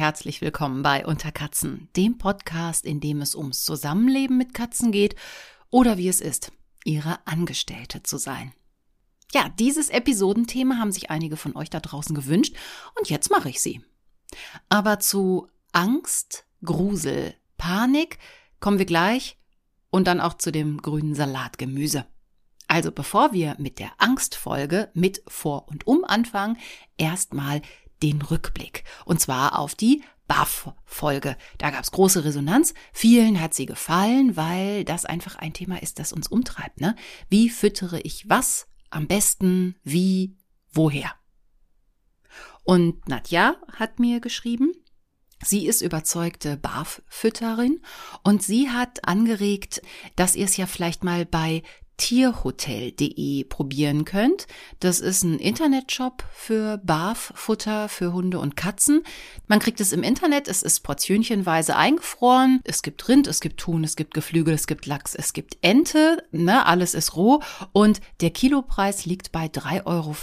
Herzlich willkommen bei Unterkatzen, dem Podcast, in dem es ums Zusammenleben mit Katzen geht oder wie es ist, ihre Angestellte zu sein. Ja, dieses Episodenthema haben sich einige von euch da draußen gewünscht und jetzt mache ich sie. Aber zu Angst, Grusel, Panik kommen wir gleich und dann auch zu dem grünen Salatgemüse. Also bevor wir mit der Angstfolge mit vor und um anfangen, erstmal den Rückblick. Und zwar auf die BAF-Folge. Da gab es große Resonanz. Vielen hat sie gefallen, weil das einfach ein Thema ist, das uns umtreibt. Ne? Wie füttere ich was am besten, wie, woher? Und Nadja hat mir geschrieben, Sie ist überzeugte BAF-Fütterin und sie hat angeregt, dass ihr es ja vielleicht mal bei tierhotel.de probieren könnt. Das ist ein Internetshop für Barffutter für Hunde und Katzen. Man kriegt es im Internet, es ist portionchenweise eingefroren. Es gibt Rind, es gibt Thun, es gibt Geflügel, es gibt Lachs, es gibt Ente, ne, alles ist roh und der Kilopreis liegt bei 3,55 Euro.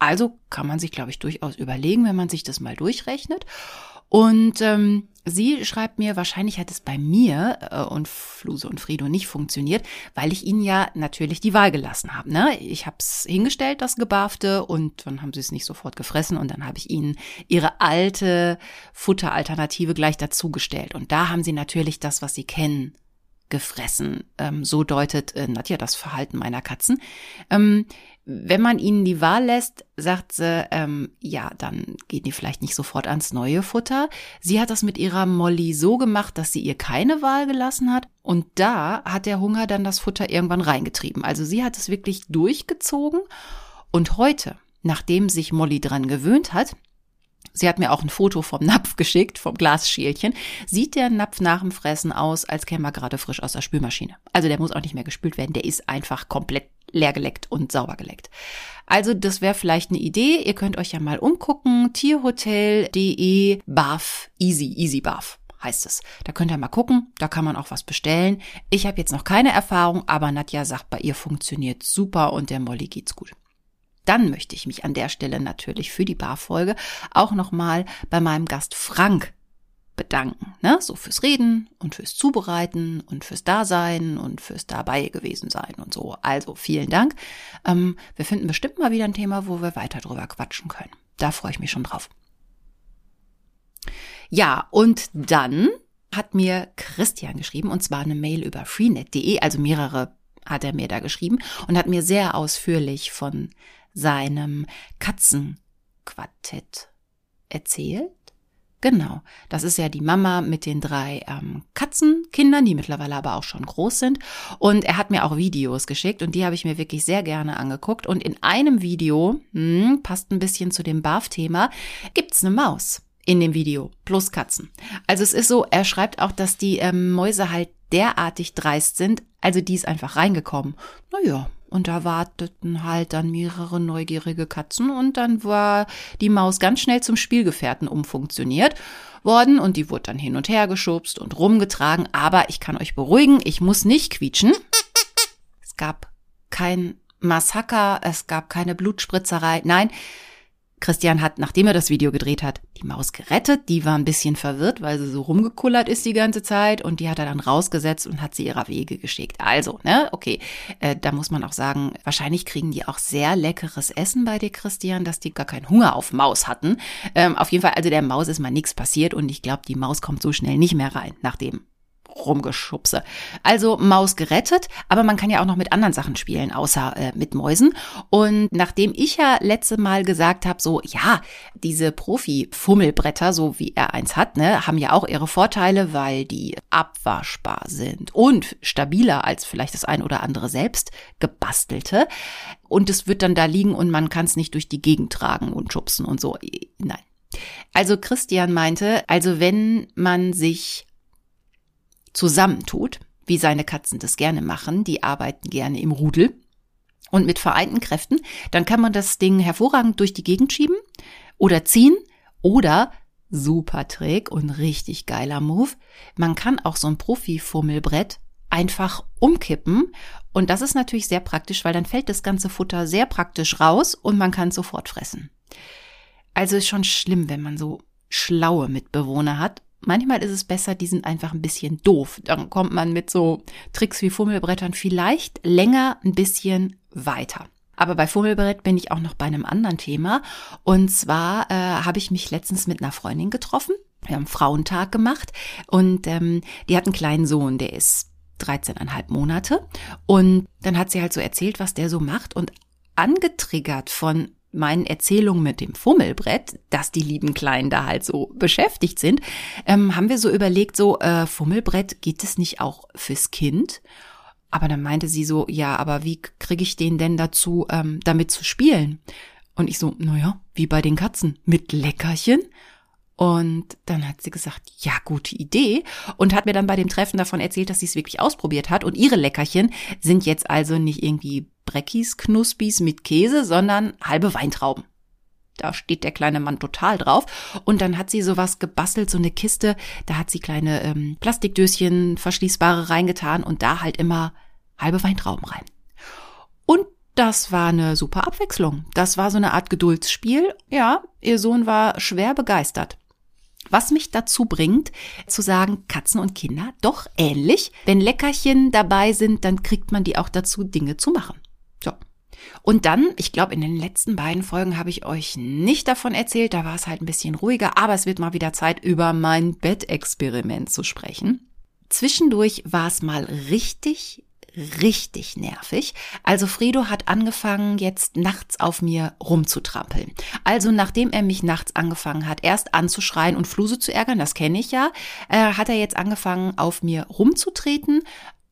Also kann man sich, glaube ich, durchaus überlegen, wenn man sich das mal durchrechnet. Und ähm, sie schreibt mir, wahrscheinlich hat es bei mir äh, und Fluse und Frido nicht funktioniert, weil ich ihnen ja natürlich die Wahl gelassen habe. Ne? Ich habe es hingestellt, das Gebarfte, und dann haben sie es nicht sofort gefressen und dann habe ich ihnen ihre alte Futteralternative gleich dazugestellt. Und da haben sie natürlich das, was sie kennen, gefressen. Ähm, so deutet äh, Nadja das Verhalten meiner Katzen. Ähm, wenn man ihnen die Wahl lässt, sagt sie, ähm, ja, dann gehen die vielleicht nicht sofort ans neue Futter. Sie hat das mit ihrer Molly so gemacht, dass sie ihr keine Wahl gelassen hat. Und da hat der Hunger dann das Futter irgendwann reingetrieben. Also sie hat es wirklich durchgezogen. Und heute, nachdem sich Molly dran gewöhnt hat, Sie hat mir auch ein Foto vom Napf geschickt, vom Glasschälchen. Sieht der Napf nach dem Fressen aus, als käme er gerade frisch aus der Spülmaschine. Also der muss auch nicht mehr gespült werden. Der ist einfach komplett leer geleckt und sauber geleckt. Also das wäre vielleicht eine Idee. Ihr könnt euch ja mal umgucken. Tierhotel.de Bath Easy, Easy Bath heißt es. Da könnt ihr mal gucken, da kann man auch was bestellen. Ich habe jetzt noch keine Erfahrung, aber Nadja sagt, bei ihr funktioniert super und der Molly geht's gut. Dann möchte ich mich an der Stelle natürlich für die Barfolge auch nochmal bei meinem Gast Frank bedanken. Ne? So fürs Reden und fürs Zubereiten und fürs Dasein und fürs dabei gewesen sein und so. Also vielen Dank. Ähm, wir finden bestimmt mal wieder ein Thema, wo wir weiter drüber quatschen können. Da freue ich mich schon drauf. Ja, und dann hat mir Christian geschrieben, und zwar eine Mail über freenet.de, also mehrere hat er mir da geschrieben und hat mir sehr ausführlich von seinem Katzenquartett erzählt. Genau, das ist ja die Mama mit den drei ähm, Katzenkindern, die mittlerweile aber auch schon groß sind. Und er hat mir auch Videos geschickt und die habe ich mir wirklich sehr gerne angeguckt. Und in einem Video, hm, passt ein bisschen zu dem BAF-Thema, gibt's eine Maus in dem Video plus Katzen. Also es ist so, er schreibt auch, dass die ähm, Mäuse halt derartig dreist sind, also die ist einfach reingekommen. Naja, und da warteten halt dann mehrere neugierige Katzen und dann war die Maus ganz schnell zum Spielgefährten umfunktioniert worden und die wurde dann hin und her geschubst und rumgetragen. Aber ich kann euch beruhigen, ich muss nicht quietschen. Es gab kein Massaker, es gab keine Blutspritzerei. Nein, Christian hat, nachdem er das Video gedreht hat, die Maus gerettet. Die war ein bisschen verwirrt, weil sie so rumgekullert ist die ganze Zeit und die hat er dann rausgesetzt und hat sie ihrer Wege geschickt. Also, ne, okay, äh, da muss man auch sagen, wahrscheinlich kriegen die auch sehr leckeres Essen bei dir, Christian, dass die gar keinen Hunger auf Maus hatten. Ähm, auf jeden Fall, also der Maus ist mal nichts passiert und ich glaube, die Maus kommt so schnell nicht mehr rein, nachdem rumgeschubse. Also Maus gerettet, aber man kann ja auch noch mit anderen Sachen spielen, außer äh, mit Mäusen. Und nachdem ich ja letzte Mal gesagt habe, so ja, diese Profi-Fummelbretter, so wie er eins hat, ne, haben ja auch ihre Vorteile, weil die abwaschbar sind und stabiler als vielleicht das ein oder andere selbst gebastelte. Und es wird dann da liegen und man kann es nicht durch die Gegend tragen und schubsen und so. Nein. Also Christian meinte, also wenn man sich zusammentut, wie seine Katzen das gerne machen, die arbeiten gerne im Rudel und mit vereinten Kräften, dann kann man das Ding hervorragend durch die Gegend schieben oder ziehen oder super Trick und richtig geiler Move. Man kann auch so ein Profi-Fummelbrett einfach umkippen und das ist natürlich sehr praktisch, weil dann fällt das ganze Futter sehr praktisch raus und man kann sofort fressen. Also ist schon schlimm, wenn man so schlaue Mitbewohner hat. Manchmal ist es besser, die sind einfach ein bisschen doof. Dann kommt man mit so Tricks wie Fummelbrettern vielleicht länger ein bisschen weiter. Aber bei Fummelbrett bin ich auch noch bei einem anderen Thema. Und zwar äh, habe ich mich letztens mit einer Freundin getroffen. Wir haben Frauentag gemacht und ähm, die hat einen kleinen Sohn, der ist 13,5 Monate. Und dann hat sie halt so erzählt, was der so macht und angetriggert von meinen Erzählungen mit dem Fummelbrett, dass die lieben Kleinen da halt so beschäftigt sind, ähm, haben wir so überlegt, so äh, Fummelbrett geht es nicht auch fürs Kind? Aber dann meinte sie so, ja, aber wie kriege ich den denn dazu, ähm, damit zu spielen? Und ich so, naja, wie bei den Katzen, mit Leckerchen. Und dann hat sie gesagt, ja, gute Idee. Und hat mir dann bei dem Treffen davon erzählt, dass sie es wirklich ausprobiert hat. Und ihre Leckerchen sind jetzt also nicht irgendwie Breckis, Knuspis mit Käse, sondern halbe Weintrauben. Da steht der kleine Mann total drauf. Und dann hat sie sowas gebastelt, so eine Kiste. Da hat sie kleine ähm, Plastikdöschen, verschließbare reingetan und da halt immer halbe Weintrauben rein. Und das war eine super Abwechslung. Das war so eine Art Geduldsspiel. Ja, ihr Sohn war schwer begeistert. Was mich dazu bringt, zu sagen, Katzen und Kinder doch ähnlich. Wenn Leckerchen dabei sind, dann kriegt man die auch dazu, Dinge zu machen. So. Und dann, ich glaube, in den letzten beiden Folgen habe ich euch nicht davon erzählt, da war es halt ein bisschen ruhiger, aber es wird mal wieder Zeit, über mein Bettexperiment zu sprechen. Zwischendurch war es mal richtig, richtig nervig. Also Fredo hat angefangen, jetzt nachts auf mir rumzutrampeln. Also nachdem er mich nachts angefangen hat, erst anzuschreien und Fluse zu ärgern, das kenne ich ja, äh, hat er jetzt angefangen, auf mir rumzutreten,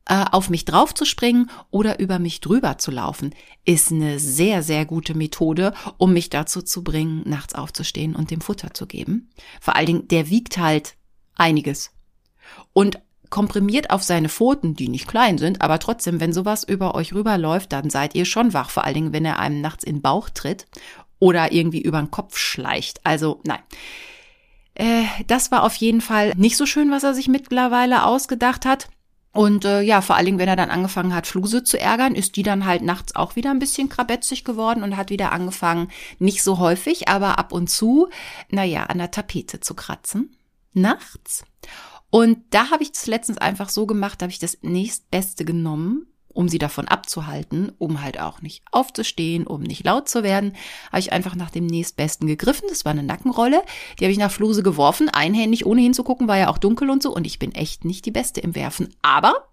äh, auf mich draufzuspringen oder über mich drüber zu laufen, ist eine sehr, sehr gute Methode, um mich dazu zu bringen, nachts aufzustehen und dem Futter zu geben. Vor allen Dingen, der wiegt halt einiges. Und komprimiert auf seine Pfoten, die nicht klein sind, aber trotzdem, wenn sowas über euch rüberläuft, dann seid ihr schon wach, vor allen Dingen, wenn er einem nachts in den Bauch tritt oder irgendwie über den Kopf schleicht. Also nein. Äh, das war auf jeden Fall nicht so schön, was er sich mittlerweile ausgedacht hat. Und äh, ja, vor allen Dingen, wenn er dann angefangen hat, Fluse zu ärgern, ist die dann halt nachts auch wieder ein bisschen krabetzig geworden und hat wieder angefangen, nicht so häufig, aber ab und zu, naja, an der Tapete zu kratzen. Nachts. Und da habe ich es letztens einfach so gemacht, da habe ich das nächstbeste genommen, um sie davon abzuhalten, um halt auch nicht aufzustehen, um nicht laut zu werden, habe ich einfach nach dem nächstbesten gegriffen. Das war eine Nackenrolle. Die habe ich nach Fluse geworfen, einhändig, ohne hinzugucken, war ja auch dunkel und so. Und ich bin echt nicht die Beste im Werfen. Aber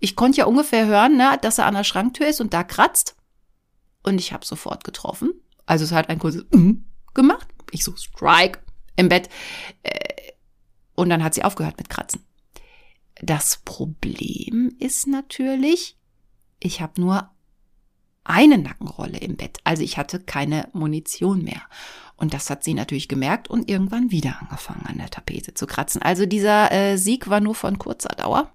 ich konnte ja ungefähr hören, ne, dass er an der Schranktür ist und da kratzt. Und ich habe sofort getroffen. Also es hat ein kurzes mm gemacht. Ich so, Strike im Bett. Äh, und dann hat sie aufgehört mit Kratzen. Das Problem ist natürlich, ich habe nur eine Nackenrolle im Bett. Also ich hatte keine Munition mehr. Und das hat sie natürlich gemerkt und irgendwann wieder angefangen an der Tapete zu kratzen. Also dieser äh, Sieg war nur von kurzer Dauer.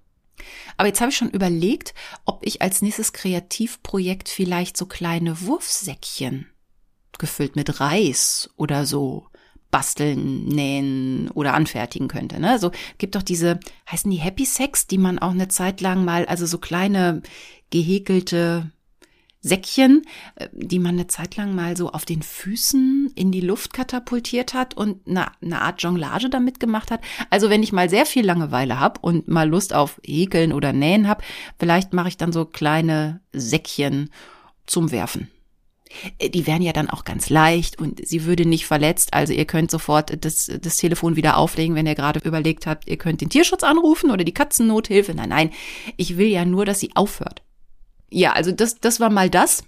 Aber jetzt habe ich schon überlegt, ob ich als nächstes Kreativprojekt vielleicht so kleine Wurfsäckchen gefüllt mit Reis oder so basteln, nähen oder anfertigen könnte. Ne? So gibt doch diese, heißen die Happy Sex, die man auch eine Zeit lang mal, also so kleine gehäkelte Säckchen, äh, die man eine Zeit lang mal so auf den Füßen in die Luft katapultiert hat und eine, eine Art Jonglage damit gemacht hat. Also wenn ich mal sehr viel Langeweile habe und mal Lust auf Häkeln oder Nähen habe, vielleicht mache ich dann so kleine Säckchen zum Werfen. Äh, die wären ja dann auch ganz leicht und sie würde nicht verletzt. Also ihr könnt sofort das, das Telefon wieder auflegen, wenn ihr gerade überlegt habt, ihr könnt den Tierschutz anrufen oder die Katzennothilfe. Nein, nein, ich will ja nur, dass sie aufhört. Ja, also das, das war mal das.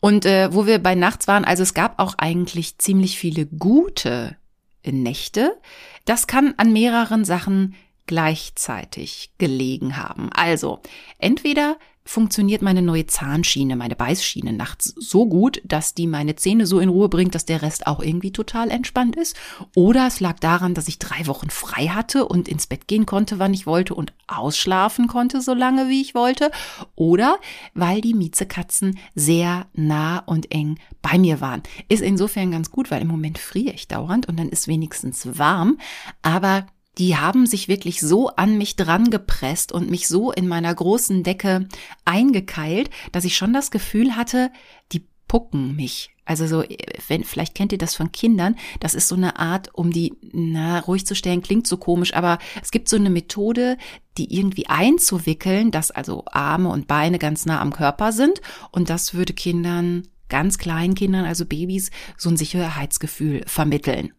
Und äh, wo wir bei nachts waren, also es gab auch eigentlich ziemlich viele gute Nächte. Das kann an mehreren Sachen gleichzeitig gelegen haben. Also entweder funktioniert meine neue Zahnschiene, meine Beißschiene nachts so gut, dass die meine Zähne so in Ruhe bringt, dass der Rest auch irgendwie total entspannt ist. Oder es lag daran, dass ich drei Wochen frei hatte und ins Bett gehen konnte, wann ich wollte und ausschlafen konnte, so lange wie ich wollte. Oder weil die Miezekatzen sehr nah und eng bei mir waren. Ist insofern ganz gut, weil im Moment friere ich dauernd und dann ist wenigstens warm. Aber die haben sich wirklich so an mich dran gepresst und mich so in meiner großen Decke eingekeilt, dass ich schon das Gefühl hatte, die pucken mich. Also so, wenn, vielleicht kennt ihr das von Kindern. Das ist so eine Art, um die, na, ruhig zu stellen, klingt so komisch, aber es gibt so eine Methode, die irgendwie einzuwickeln, dass also Arme und Beine ganz nah am Körper sind. Und das würde Kindern, ganz kleinen Kindern, also Babys, so ein Sicherheitsgefühl vermitteln.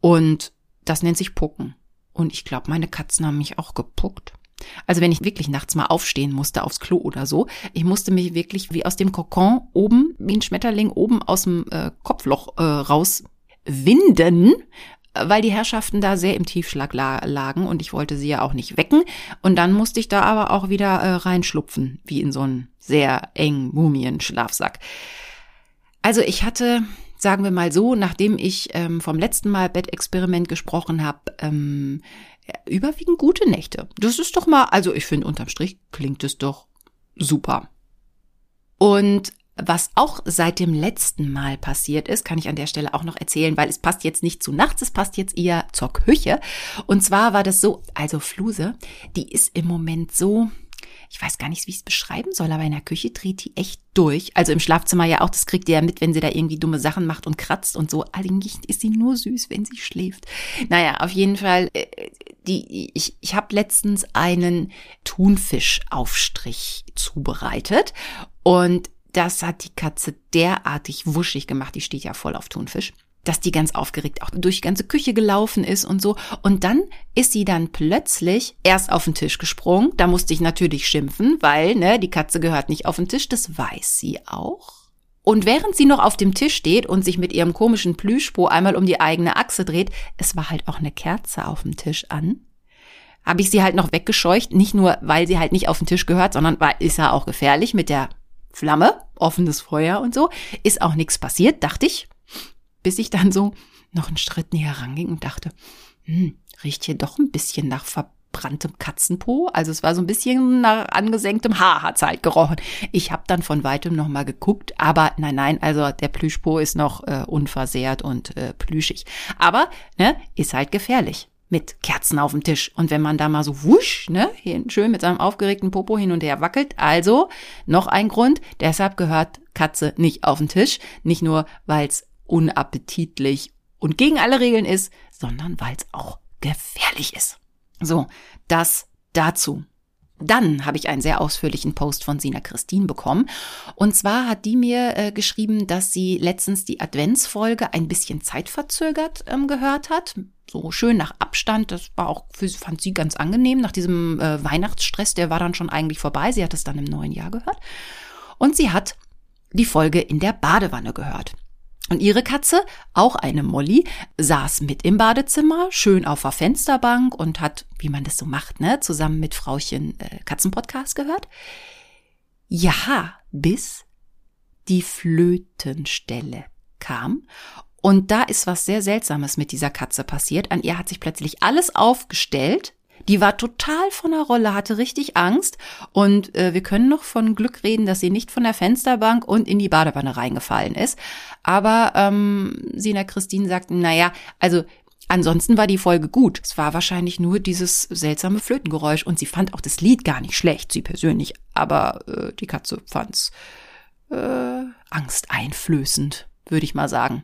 Und das nennt sich Pucken. Und ich glaube, meine Katzen haben mich auch gepuckt. Also wenn ich wirklich nachts mal aufstehen musste aufs Klo oder so, ich musste mich wirklich wie aus dem Kokon oben, wie ein Schmetterling oben aus dem äh, Kopfloch äh, raus winden, weil die Herrschaften da sehr im Tiefschlag lagen und ich wollte sie ja auch nicht wecken. Und dann musste ich da aber auch wieder äh, reinschlupfen, wie in so einen sehr engen Mumienschlafsack. Also ich hatte sagen wir mal so, nachdem ich ähm, vom letzten Mal Bettexperiment gesprochen habe, ähm, überwiegend gute Nächte. Das ist doch mal, also ich finde unterm Strich klingt es doch super. Und was auch seit dem letzten Mal passiert ist, kann ich an der Stelle auch noch erzählen, weil es passt jetzt nicht zu nachts, es passt jetzt eher zur Küche. Und zwar war das so, also Fluse, die ist im Moment so, ich weiß gar nicht, wie ich es beschreiben soll, aber in der Küche dreht die echt durch. Also im Schlafzimmer ja auch, das kriegt ihr ja mit, wenn sie da irgendwie dumme Sachen macht und kratzt und so. Eigentlich ist sie nur süß, wenn sie schläft. Naja, auf jeden Fall, äh, die, ich, ich habe letztens einen Thunfischaufstrich zubereitet und das hat die Katze derartig wuschig gemacht. Die steht ja voll auf Thunfisch dass die ganz aufgeregt auch durch die ganze Küche gelaufen ist und so. Und dann ist sie dann plötzlich erst auf den Tisch gesprungen. Da musste ich natürlich schimpfen, weil, ne, die Katze gehört nicht auf den Tisch. Das weiß sie auch. Und während sie noch auf dem Tisch steht und sich mit ihrem komischen Plüschpo einmal um die eigene Achse dreht, es war halt auch eine Kerze auf dem Tisch an, habe ich sie halt noch weggescheucht. Nicht nur, weil sie halt nicht auf den Tisch gehört, sondern weil ist ja auch gefährlich mit der Flamme, offenes Feuer und so. Ist auch nichts passiert, dachte ich bis ich dann so noch einen Schritt näher ranging und dachte, hm, riecht hier doch ein bisschen nach verbranntem Katzenpo. Also es war so ein bisschen nach angesenktem Haar hat's halt gerochen. Ich habe dann von weitem noch mal geguckt, aber nein, nein, also der Plüschpo ist noch äh, unversehrt und äh, plüschig. Aber ne, ist halt gefährlich mit Kerzen auf dem Tisch. Und wenn man da mal so wusch, ne, schön mit seinem aufgeregten Popo hin und her wackelt, also noch ein Grund, deshalb gehört Katze nicht auf den Tisch. Nicht nur, weil es unappetitlich und gegen alle Regeln ist, sondern weil es auch gefährlich ist. So, das dazu. Dann habe ich einen sehr ausführlichen Post von Sina Christine bekommen. Und zwar hat die mir äh, geschrieben, dass sie letztens die Adventsfolge ein bisschen zeitverzögert ähm, gehört hat. So schön nach Abstand. Das war auch für sie, fand sie ganz angenehm. Nach diesem äh, Weihnachtsstress, der war dann schon eigentlich vorbei. Sie hat es dann im neuen Jahr gehört. Und sie hat die Folge in der Badewanne gehört. Und ihre Katze, auch eine Molly, saß mit im Badezimmer, schön auf der Fensterbank und hat, wie man das so macht, ne, zusammen mit Frauchen äh, Katzenpodcast gehört. Ja, bis die Flötenstelle kam. Und da ist was sehr Seltsames mit dieser Katze passiert. An ihr hat sich plötzlich alles aufgestellt, die war total von der Rolle, hatte richtig Angst. Und äh, wir können noch von Glück reden, dass sie nicht von der Fensterbank und in die Badewanne reingefallen ist. Aber ähm, Sina Christine sagt, naja, also Ansonsten war die Folge gut. Es war wahrscheinlich nur dieses seltsame Flötengeräusch und sie fand auch das Lied gar nicht schlecht, sie persönlich. Aber äh, die Katze fand's äh, angsteinflößend, würde ich mal sagen.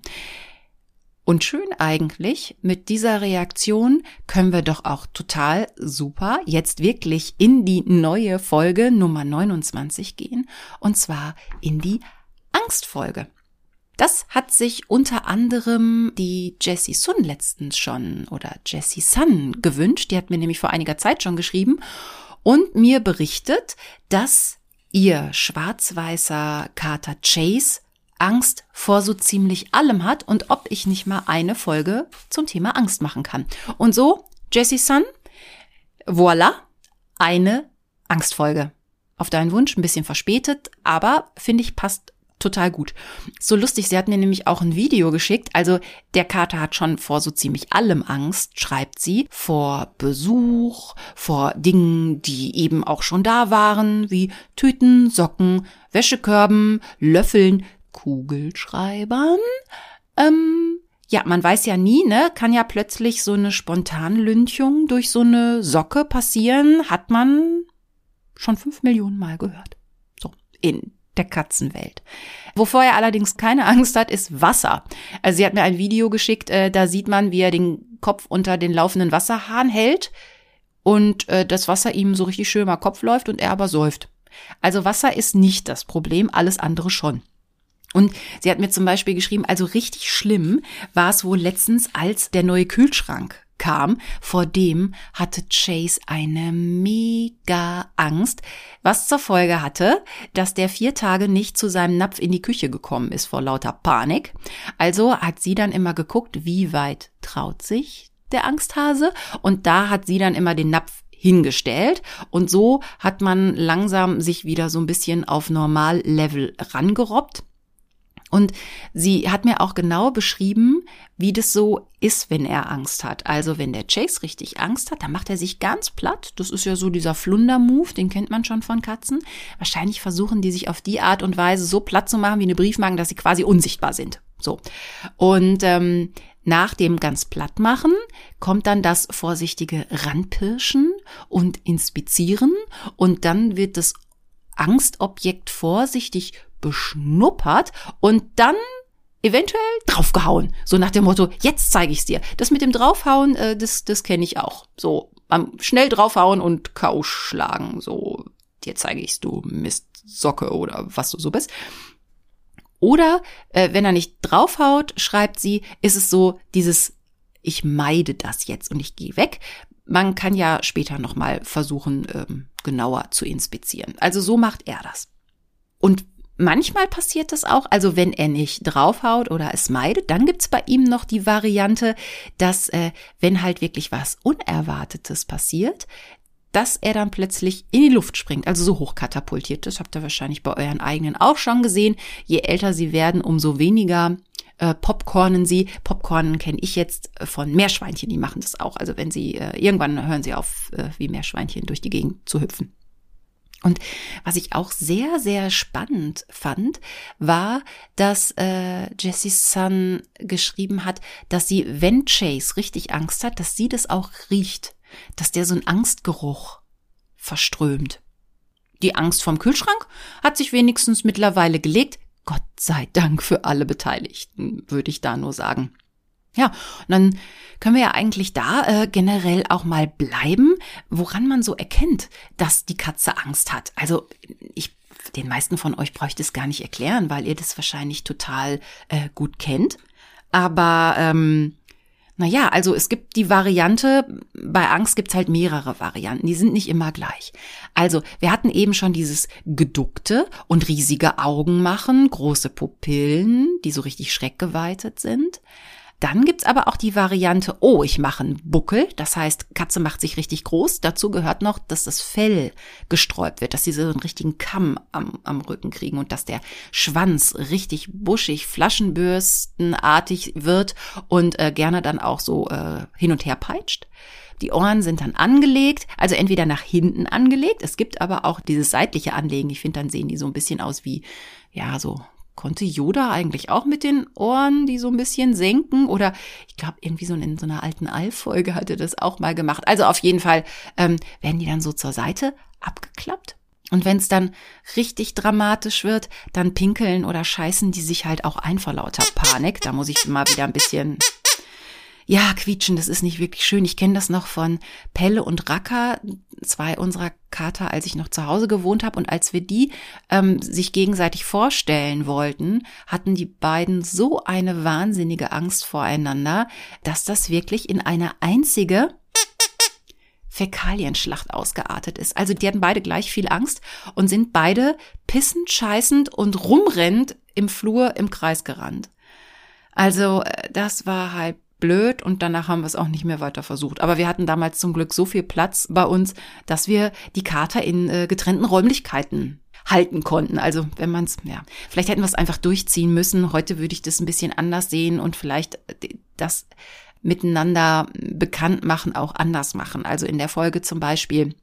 Und schön eigentlich, mit dieser Reaktion können wir doch auch total super jetzt wirklich in die neue Folge Nummer 29 gehen, und zwar in die Angstfolge. Das hat sich unter anderem die Jessie Sun letztens schon oder Jessie Sun gewünscht. Die hat mir nämlich vor einiger Zeit schon geschrieben und mir berichtet, dass ihr schwarz-weißer Kater Chase Angst vor so ziemlich allem hat und ob ich nicht mal eine Folge zum Thema Angst machen kann. Und so, Jessie Sun, voila, eine Angstfolge. Auf deinen Wunsch, ein bisschen verspätet, aber finde ich passt total gut. So lustig, sie hat mir nämlich auch ein Video geschickt. Also der Kater hat schon vor so ziemlich allem Angst, schreibt sie. Vor Besuch, vor Dingen, die eben auch schon da waren, wie Tüten, Socken, Wäschekörben, Löffeln, Kugelschreibern. Ähm, ja, man weiß ja nie, ne? Kann ja plötzlich so eine Spontanlynchung durch so eine Socke passieren, hat man schon fünf Millionen Mal gehört. So, in der Katzenwelt. Wovor er allerdings keine Angst hat, ist Wasser. Also sie hat mir ein Video geschickt, äh, da sieht man, wie er den Kopf unter den laufenden Wasserhahn hält und äh, das Wasser ihm so richtig schön mal Kopf läuft und er aber säuft. Also Wasser ist nicht das Problem, alles andere schon. Und sie hat mir zum Beispiel geschrieben, also richtig schlimm war es wohl letztens, als der neue Kühlschrank kam, vor dem hatte Chase eine mega Angst, was zur Folge hatte, dass der vier Tage nicht zu seinem Napf in die Küche gekommen ist vor lauter Panik. Also hat sie dann immer geguckt, wie weit traut sich der Angsthase und da hat sie dann immer den Napf hingestellt und so hat man langsam sich wieder so ein bisschen auf Normallevel rangerobbt. Und sie hat mir auch genau beschrieben, wie das so ist, wenn er Angst hat. Also wenn der Chase richtig Angst hat, dann macht er sich ganz platt. Das ist ja so dieser Flunder-Move, den kennt man schon von Katzen. Wahrscheinlich versuchen die sich auf die Art und Weise so platt zu machen wie eine Briefmarken, dass sie quasi unsichtbar sind. So. Und ähm, nach dem ganz platt machen kommt dann das vorsichtige Ranpirschen und Inspizieren und dann wird das Angstobjekt vorsichtig beschnuppert und dann eventuell draufgehauen. So nach dem Motto, jetzt zeige ich's dir. Das mit dem draufhauen, äh, das, das kenne ich auch. So am schnell draufhauen und Kau schlagen. So, dir zeige ich's, du Mistsocke oder was du so bist. Oder äh, wenn er nicht draufhaut, schreibt sie, ist es so dieses ich meide das jetzt und ich gehe weg. Man kann ja später noch mal versuchen ähm, genauer zu inspizieren. Also so macht er das. Und Manchmal passiert das auch, also wenn er nicht draufhaut oder es meidet, dann gibt's bei ihm noch die Variante, dass äh, wenn halt wirklich was Unerwartetes passiert, dass er dann plötzlich in die Luft springt, also so hoch katapultiert. Das habt ihr wahrscheinlich bei euren eigenen auch schon gesehen. Je älter sie werden, umso weniger äh, Popcornen sie. Popcornen kenne ich jetzt von Meerschweinchen, die machen das auch. Also wenn sie, äh, irgendwann hören sie auf, äh, wie Meerschweinchen durch die Gegend zu hüpfen. Und was ich auch sehr, sehr spannend fand, war, dass äh, Jessie Sun geschrieben hat, dass sie, wenn Chase richtig Angst hat, dass sie das auch riecht, dass der so einen Angstgeruch verströmt. Die Angst vom Kühlschrank hat sich wenigstens mittlerweile gelegt. Gott sei Dank für alle Beteiligten, würde ich da nur sagen. Ja, und dann können wir ja eigentlich da äh, generell auch mal bleiben, woran man so erkennt, dass die Katze Angst hat. Also ich, den meisten von euch bräuchte es gar nicht erklären, weil ihr das wahrscheinlich total äh, gut kennt. Aber ähm, naja, also es gibt die Variante, bei Angst gibt's halt mehrere Varianten, die sind nicht immer gleich. Also wir hatten eben schon dieses geduckte und riesige Augen machen, große Pupillen, die so richtig schreckgeweitet sind. Dann gibt's aber auch die Variante, oh, ich mache einen Buckel. Das heißt, Katze macht sich richtig groß. Dazu gehört noch, dass das Fell gesträubt wird, dass sie so einen richtigen Kamm am, am Rücken kriegen und dass der Schwanz richtig buschig, flaschenbürstenartig wird und äh, gerne dann auch so äh, hin und her peitscht. Die Ohren sind dann angelegt, also entweder nach hinten angelegt. Es gibt aber auch dieses seitliche Anlegen. Ich finde, dann sehen die so ein bisschen aus wie, ja, so Konnte Yoda eigentlich auch mit den Ohren die so ein bisschen senken? Oder ich glaube, irgendwie so in so einer alten Allfolge hat er das auch mal gemacht. Also auf jeden Fall ähm, werden die dann so zur Seite abgeklappt. Und wenn es dann richtig dramatisch wird, dann pinkeln oder scheißen die sich halt auch ein vor lauter Panik. Da muss ich mal wieder ein bisschen ja, quietschen, das ist nicht wirklich schön. Ich kenne das noch von Pelle und Racker, zwei unserer Kater, als ich noch zu Hause gewohnt habe. Und als wir die ähm, sich gegenseitig vorstellen wollten, hatten die beiden so eine wahnsinnige Angst voreinander, dass das wirklich in eine einzige Fäkalienschlacht ausgeartet ist. Also die hatten beide gleich viel Angst und sind beide pissend, scheißend und rumrennend im Flur im Kreis gerannt. Also äh, das war halt blöd und danach haben wir es auch nicht mehr weiter versucht. Aber wir hatten damals zum Glück so viel Platz bei uns, dass wir die Kater in äh, getrennten Räumlichkeiten halten konnten. Also wenn man es, ja, vielleicht hätten wir es einfach durchziehen müssen. Heute würde ich das ein bisschen anders sehen und vielleicht äh, das miteinander bekannt machen, auch anders machen. Also in der Folge zum Beispiel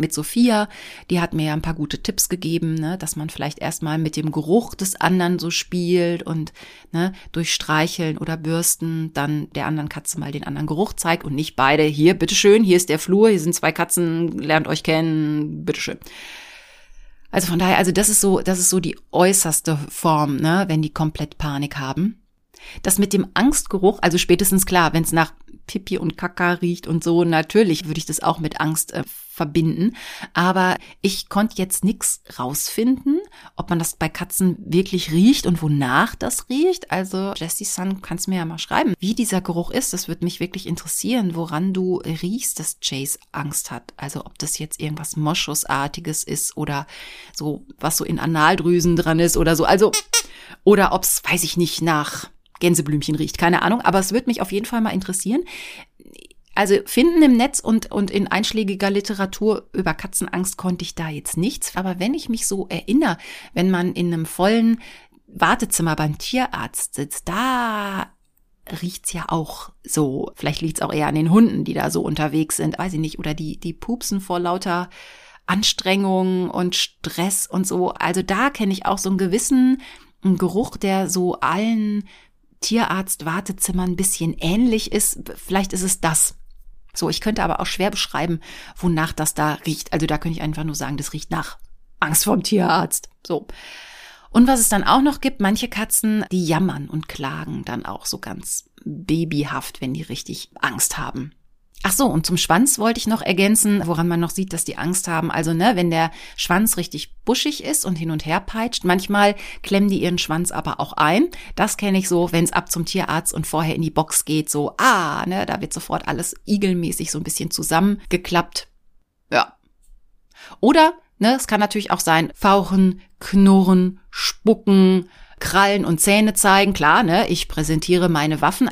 mit Sophia, die hat mir ja ein paar gute Tipps gegeben, ne, dass man vielleicht erstmal mit dem Geruch des anderen so spielt und ne, durch Streicheln oder Bürsten dann der anderen Katze mal den anderen Geruch zeigt und nicht beide hier, bitteschön, hier ist der Flur, hier sind zwei Katzen, lernt euch kennen, bitteschön. Also von daher, also das ist so, das ist so die äußerste Form, ne, wenn die komplett Panik haben. Das mit dem Angstgeruch, also spätestens klar, wenn es nach Pipi und Kaka riecht und so, natürlich würde ich das auch mit Angst äh, verbinden. Aber ich konnte jetzt nichts rausfinden, ob man das bei Katzen wirklich riecht und wonach das riecht. Also Jessie Sun, kannst mir ja mal schreiben, wie dieser Geruch ist. Das würde mich wirklich interessieren, woran du riechst, dass Chase Angst hat. Also ob das jetzt irgendwas Moschusartiges ist oder so, was so in Analdrüsen dran ist oder so. Also, oder ob es, weiß ich nicht, nach Gänseblümchen riecht, keine Ahnung, aber es wird mich auf jeden Fall mal interessieren. Also finden im Netz und, und in einschlägiger Literatur über Katzenangst konnte ich da jetzt nichts. Aber wenn ich mich so erinnere, wenn man in einem vollen Wartezimmer beim Tierarzt sitzt, da riecht's ja auch so. Vielleicht liegt's auch eher an den Hunden, die da so unterwegs sind, weiß ich nicht. Oder die, die pupsen vor lauter Anstrengung und Stress und so. Also da kenne ich auch so einen gewissen Geruch, der so allen Tierarzt-Wartezimmer ein bisschen ähnlich ist. Vielleicht ist es das. So, ich könnte aber auch schwer beschreiben, wonach das da riecht. Also da könnte ich einfach nur sagen, das riecht nach Angst vorm Tierarzt. So. Und was es dann auch noch gibt, manche Katzen, die jammern und klagen dann auch so ganz babyhaft, wenn die richtig Angst haben. Ach so, und zum Schwanz wollte ich noch ergänzen, woran man noch sieht, dass die Angst haben. Also, ne, wenn der Schwanz richtig buschig ist und hin und her peitscht, manchmal klemmen die ihren Schwanz aber auch ein. Das kenne ich so, wenn es ab zum Tierarzt und vorher in die Box geht, so, ah, ne, da wird sofort alles igelmäßig so ein bisschen zusammengeklappt. Ja. Oder, ne, es kann natürlich auch sein, fauchen, knurren, spucken, Krallen und Zähne zeigen. Klar, ne, ich präsentiere meine Waffen.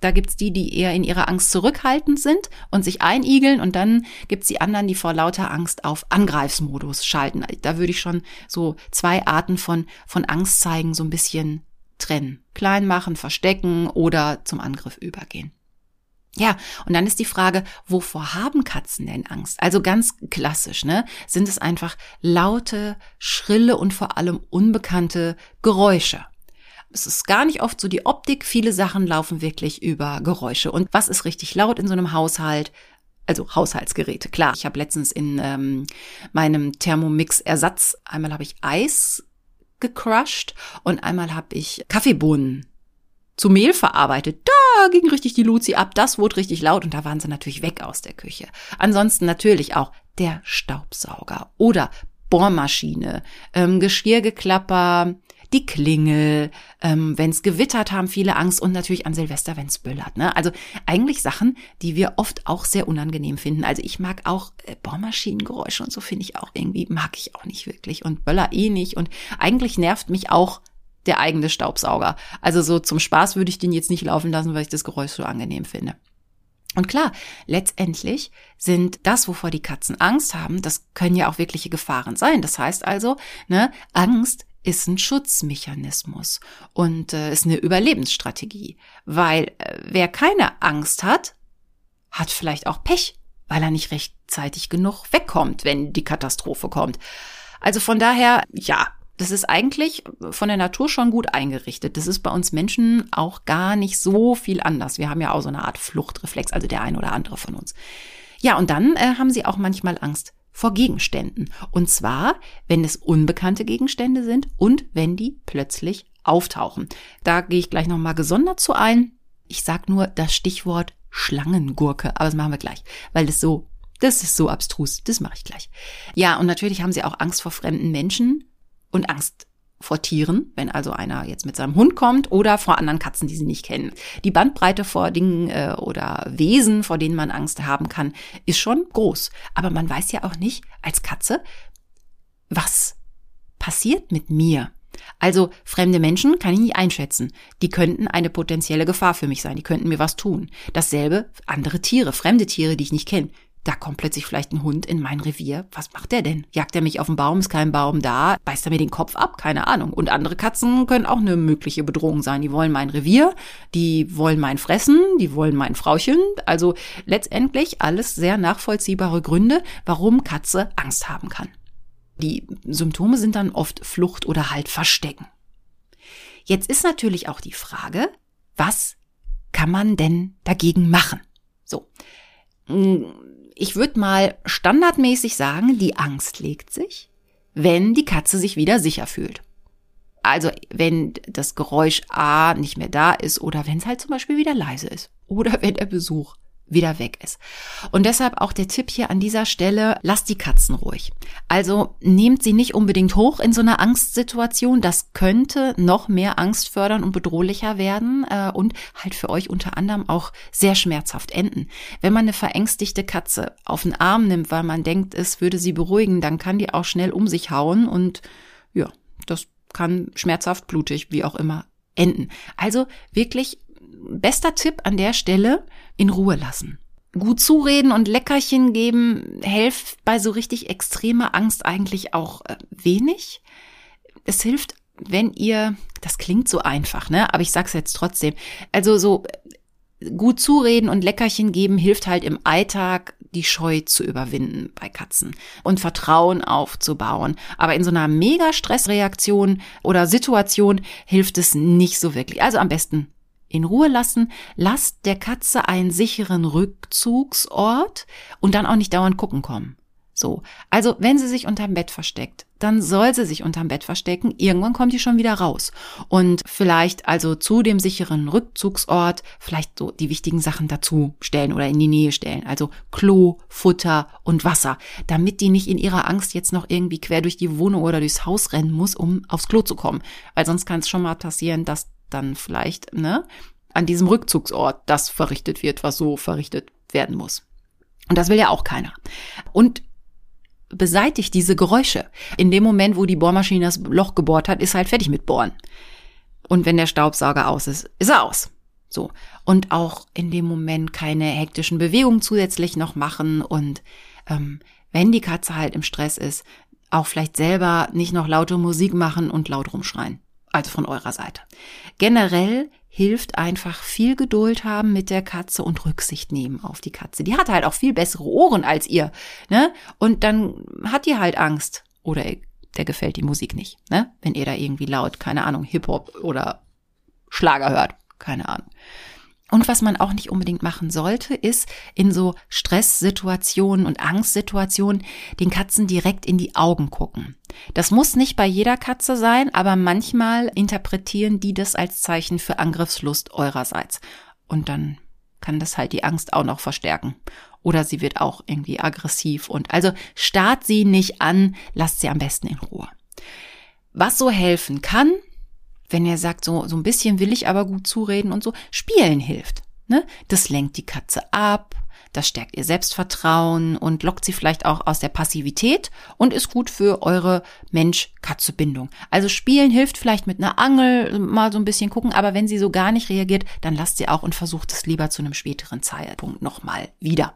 Da gibt's die, die eher in ihrer Angst zurückhaltend sind und sich einigeln. Und dann gibt's die anderen, die vor lauter Angst auf Angreifsmodus schalten. Da würde ich schon so zwei Arten von, von Angst zeigen, so ein bisschen trennen. Klein machen, verstecken oder zum Angriff übergehen. Ja, und dann ist die Frage, wovor haben Katzen denn Angst? Also ganz klassisch, ne? Sind es einfach laute, schrille und vor allem unbekannte Geräusche? Es ist gar nicht oft so die Optik. Viele Sachen laufen wirklich über Geräusche. Und was ist richtig laut in so einem Haushalt? Also Haushaltsgeräte, klar. Ich habe letztens in ähm, meinem Thermomix-Ersatz, einmal habe ich Eis gecrushed und einmal habe ich Kaffeebohnen zu Mehl verarbeitet. Da ging richtig die Luzi ab, das wurde richtig laut und da waren sie natürlich weg aus der Küche. Ansonsten natürlich auch der Staubsauger oder Bohrmaschine, ähm, Geschirrgeklapper, die Klingel, ähm, wenn es gewittert haben, viele Angst und natürlich an Silvester, wenn es böllert. Ne? Also eigentlich Sachen, die wir oft auch sehr unangenehm finden. Also ich mag auch äh, Bohrmaschinengeräusche und so finde ich auch irgendwie, mag ich auch nicht wirklich und Böller eh nicht und eigentlich nervt mich auch der eigene Staubsauger. Also so zum Spaß würde ich den jetzt nicht laufen lassen, weil ich das Geräusch so angenehm finde. Und klar, letztendlich sind das, wovor die Katzen Angst haben, das können ja auch wirkliche Gefahren sein. Das heißt also, ne, Angst ist ein Schutzmechanismus und äh, ist eine Überlebensstrategie, weil äh, wer keine Angst hat, hat vielleicht auch Pech, weil er nicht rechtzeitig genug wegkommt, wenn die Katastrophe kommt. Also von daher, ja, das ist eigentlich von der Natur schon gut eingerichtet. Das ist bei uns Menschen auch gar nicht so viel anders. Wir haben ja auch so eine Art Fluchtreflex, also der ein oder andere von uns. Ja, und dann äh, haben sie auch manchmal Angst vor Gegenständen. Und zwar, wenn es unbekannte Gegenstände sind und wenn die plötzlich auftauchen. Da gehe ich gleich nochmal gesondert zu ein. Ich sag nur das Stichwort Schlangengurke, aber das machen wir gleich, weil das so, das ist so abstrus. Das mache ich gleich. Ja, und natürlich haben sie auch Angst vor fremden Menschen und Angst vor Tieren, wenn also einer jetzt mit seinem Hund kommt oder vor anderen Katzen, die sie nicht kennen. Die Bandbreite vor Dingen äh, oder Wesen, vor denen man Angst haben kann, ist schon groß. Aber man weiß ja auch nicht als Katze, was passiert mit mir. Also fremde Menschen kann ich nicht einschätzen. Die könnten eine potenzielle Gefahr für mich sein. Die könnten mir was tun. Dasselbe andere Tiere, fremde Tiere, die ich nicht kenne da kommt plötzlich vielleicht ein Hund in mein Revier. Was macht der denn? Jagt er mich auf den Baum? Ist kein Baum da? Beißt er mir den Kopf ab? Keine Ahnung. Und andere Katzen können auch eine mögliche Bedrohung sein. Die wollen mein Revier, die wollen mein Fressen, die wollen mein Frauchen. Also letztendlich alles sehr nachvollziehbare Gründe, warum Katze Angst haben kann. Die Symptome sind dann oft Flucht oder halt Verstecken. Jetzt ist natürlich auch die Frage, was kann man denn dagegen machen? So ich würde mal standardmäßig sagen, die Angst legt sich, wenn die Katze sich wieder sicher fühlt. Also wenn das Geräusch A nicht mehr da ist oder wenn es halt zum Beispiel wieder leise ist oder wenn der Besuch wieder weg ist. Und deshalb auch der Tipp hier an dieser Stelle, lasst die Katzen ruhig. Also nehmt sie nicht unbedingt hoch in so einer Angstsituation. Das könnte noch mehr Angst fördern und bedrohlicher werden äh, und halt für euch unter anderem auch sehr schmerzhaft enden. Wenn man eine verängstigte Katze auf den Arm nimmt, weil man denkt, es würde sie beruhigen, dann kann die auch schnell um sich hauen und ja, das kann schmerzhaft, blutig, wie auch immer enden. Also wirklich bester Tipp an der Stelle, in Ruhe lassen. Gut zureden und Leckerchen geben hilft bei so richtig extremer Angst eigentlich auch äh, wenig. Es hilft, wenn ihr, das klingt so einfach, ne, aber ich sag's jetzt trotzdem. Also so äh, gut zureden und Leckerchen geben hilft halt im Alltag die Scheu zu überwinden bei Katzen und Vertrauen aufzubauen. Aber in so einer mega Stressreaktion oder Situation hilft es nicht so wirklich. Also am besten in Ruhe lassen, lasst der Katze einen sicheren Rückzugsort und dann auch nicht dauernd gucken kommen. So. Also, wenn sie sich unterm Bett versteckt, dann soll sie sich unterm Bett verstecken. Irgendwann kommt die schon wieder raus. Und vielleicht also zu dem sicheren Rückzugsort vielleicht so die wichtigen Sachen dazu stellen oder in die Nähe stellen. Also Klo, Futter und Wasser. Damit die nicht in ihrer Angst jetzt noch irgendwie quer durch die Wohnung oder durchs Haus rennen muss, um aufs Klo zu kommen. Weil sonst kann es schon mal passieren, dass dann vielleicht, ne, an diesem Rückzugsort das verrichtet wird, was so verrichtet werden muss. Und das will ja auch keiner. Und beseitigt diese Geräusche. In dem Moment, wo die Bohrmaschine das Loch gebohrt hat, ist halt fertig mit Bohren. Und wenn der Staubsauger aus ist, ist er aus. So. Und auch in dem Moment keine hektischen Bewegungen zusätzlich noch machen und ähm, wenn die Katze halt im Stress ist, auch vielleicht selber nicht noch laute Musik machen und laut rumschreien also von eurer Seite. Generell hilft einfach viel Geduld haben mit der Katze und Rücksicht nehmen auf die Katze. Die hat halt auch viel bessere Ohren als ihr, ne? Und dann hat die halt Angst oder der gefällt die Musik nicht, ne? Wenn ihr da irgendwie laut, keine Ahnung, Hip-Hop oder Schlager hört, keine Ahnung. Und was man auch nicht unbedingt machen sollte, ist in so Stresssituationen und Angstsituationen den Katzen direkt in die Augen gucken. Das muss nicht bei jeder Katze sein, aber manchmal interpretieren die das als Zeichen für Angriffslust eurerseits. Und dann kann das halt die Angst auch noch verstärken. Oder sie wird auch irgendwie aggressiv und also starrt sie nicht an, lasst sie am besten in Ruhe. Was so helfen kann, wenn er sagt, so, so ein bisschen will ich aber gut zureden und so, spielen hilft. Ne? Das lenkt die Katze ab, das stärkt ihr Selbstvertrauen und lockt sie vielleicht auch aus der Passivität und ist gut für eure Mensch-Katze-Bindung. Also spielen hilft vielleicht mit einer Angel mal so ein bisschen gucken, aber wenn sie so gar nicht reagiert, dann lasst sie auch und versucht es lieber zu einem späteren Zeitpunkt nochmal wieder.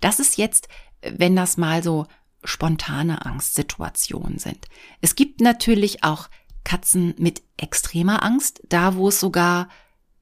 Das ist jetzt, wenn das mal so spontane Angstsituationen sind. Es gibt natürlich auch Katzen mit extremer Angst, da wo es sogar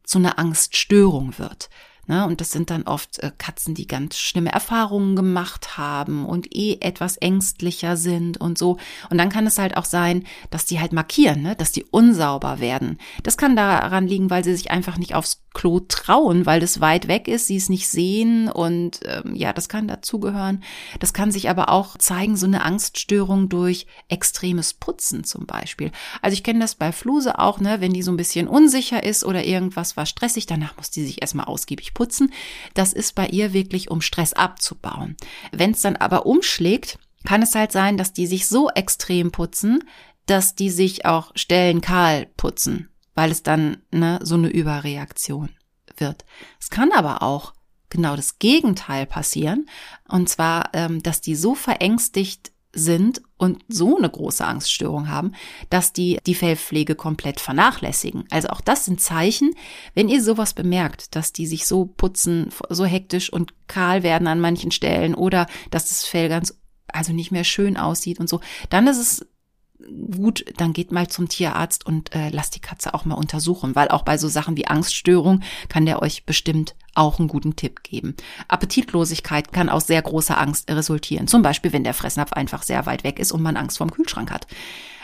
zu einer Angststörung wird. Ne? Und das sind dann oft äh, Katzen, die ganz schlimme Erfahrungen gemacht haben und eh etwas ängstlicher sind und so. Und dann kann es halt auch sein, dass die halt markieren, ne? dass die unsauber werden. Das kann daran liegen, weil sie sich einfach nicht aufs Klo trauen, weil das weit weg ist, sie es nicht sehen und ähm, ja, das kann dazugehören. Das kann sich aber auch zeigen, so eine Angststörung durch extremes Putzen zum Beispiel. Also ich kenne das bei Fluse auch, ne, wenn die so ein bisschen unsicher ist oder irgendwas war stressig, danach muss die sich erstmal ausgiebig putzen. Das ist bei ihr wirklich, um Stress abzubauen. Wenn es dann aber umschlägt, kann es halt sein, dass die sich so extrem putzen, dass die sich auch Stellen kahl putzen, weil es dann ne, so eine Überreaktion wird. Es kann aber auch genau das Gegenteil passieren, und zwar, ähm, dass die so verängstigt sind und so eine große Angststörung haben, dass die die Fellpflege komplett vernachlässigen. Also auch das sind Zeichen, wenn ihr sowas bemerkt, dass die sich so putzen, so hektisch und kahl werden an manchen Stellen oder dass das Fell ganz also nicht mehr schön aussieht und so, dann ist es gut, dann geht mal zum Tierarzt und äh, lasst die Katze auch mal untersuchen, weil auch bei so Sachen wie Angststörung kann der euch bestimmt auch einen guten Tipp geben. Appetitlosigkeit kann aus sehr großer Angst resultieren. Zum Beispiel, wenn der Fressnapf einfach sehr weit weg ist und man Angst vorm Kühlschrank hat.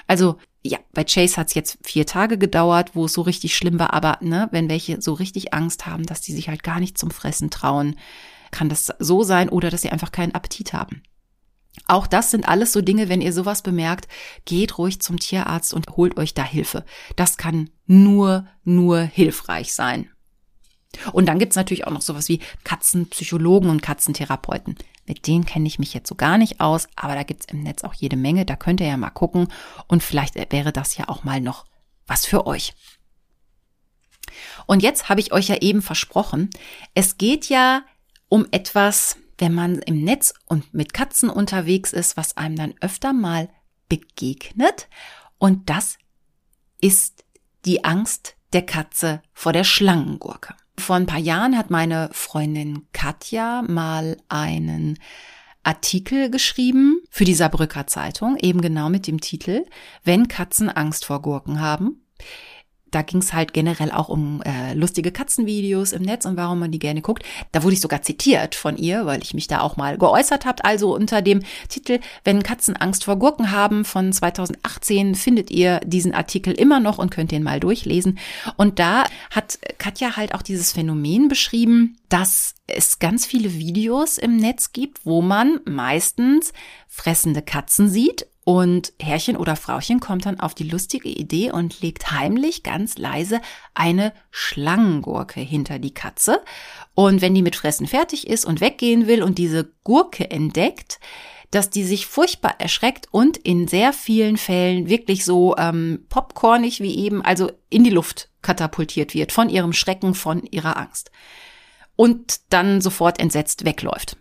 Also ja, bei Chase hat's jetzt vier Tage gedauert, wo es so richtig schlimm war, aber ne, wenn welche so richtig Angst haben, dass die sich halt gar nicht zum Fressen trauen, kann das so sein oder dass sie einfach keinen Appetit haben. Auch das sind alles so Dinge, wenn ihr sowas bemerkt, geht ruhig zum Tierarzt und holt euch da Hilfe. Das kann nur, nur hilfreich sein. Und dann gibt's natürlich auch noch sowas wie Katzenpsychologen und Katzentherapeuten. Mit denen kenne ich mich jetzt so gar nicht aus, aber da gibt's im Netz auch jede Menge. Da könnt ihr ja mal gucken und vielleicht wäre das ja auch mal noch was für euch. Und jetzt habe ich euch ja eben versprochen, es geht ja um etwas, wenn man im Netz und mit Katzen unterwegs ist, was einem dann öfter mal begegnet. Und das ist die Angst der Katze vor der Schlangengurke. Vor ein paar Jahren hat meine Freundin Katja mal einen Artikel geschrieben für die Saarbrücker Zeitung, eben genau mit dem Titel Wenn Katzen Angst vor Gurken haben da ging es halt generell auch um äh, lustige Katzenvideos im Netz und warum man die gerne guckt. Da wurde ich sogar zitiert von ihr, weil ich mich da auch mal geäußert habe. Also unter dem Titel Wenn Katzen Angst vor Gurken haben von 2018 findet ihr diesen Artikel immer noch und könnt den mal durchlesen. Und da hat Katja halt auch dieses Phänomen beschrieben, dass es ganz viele Videos im Netz gibt, wo man meistens fressende Katzen sieht und Herrchen oder Frauchen kommt dann auf die lustige Idee und legt heimlich ganz leise eine Schlangengurke hinter die Katze. Und wenn die mit Fressen fertig ist und weggehen will und diese Gurke entdeckt, dass die sich furchtbar erschreckt und in sehr vielen Fällen wirklich so ähm, popcornig wie eben, also in die Luft katapultiert wird von ihrem Schrecken, von ihrer Angst. Und dann sofort entsetzt wegläuft.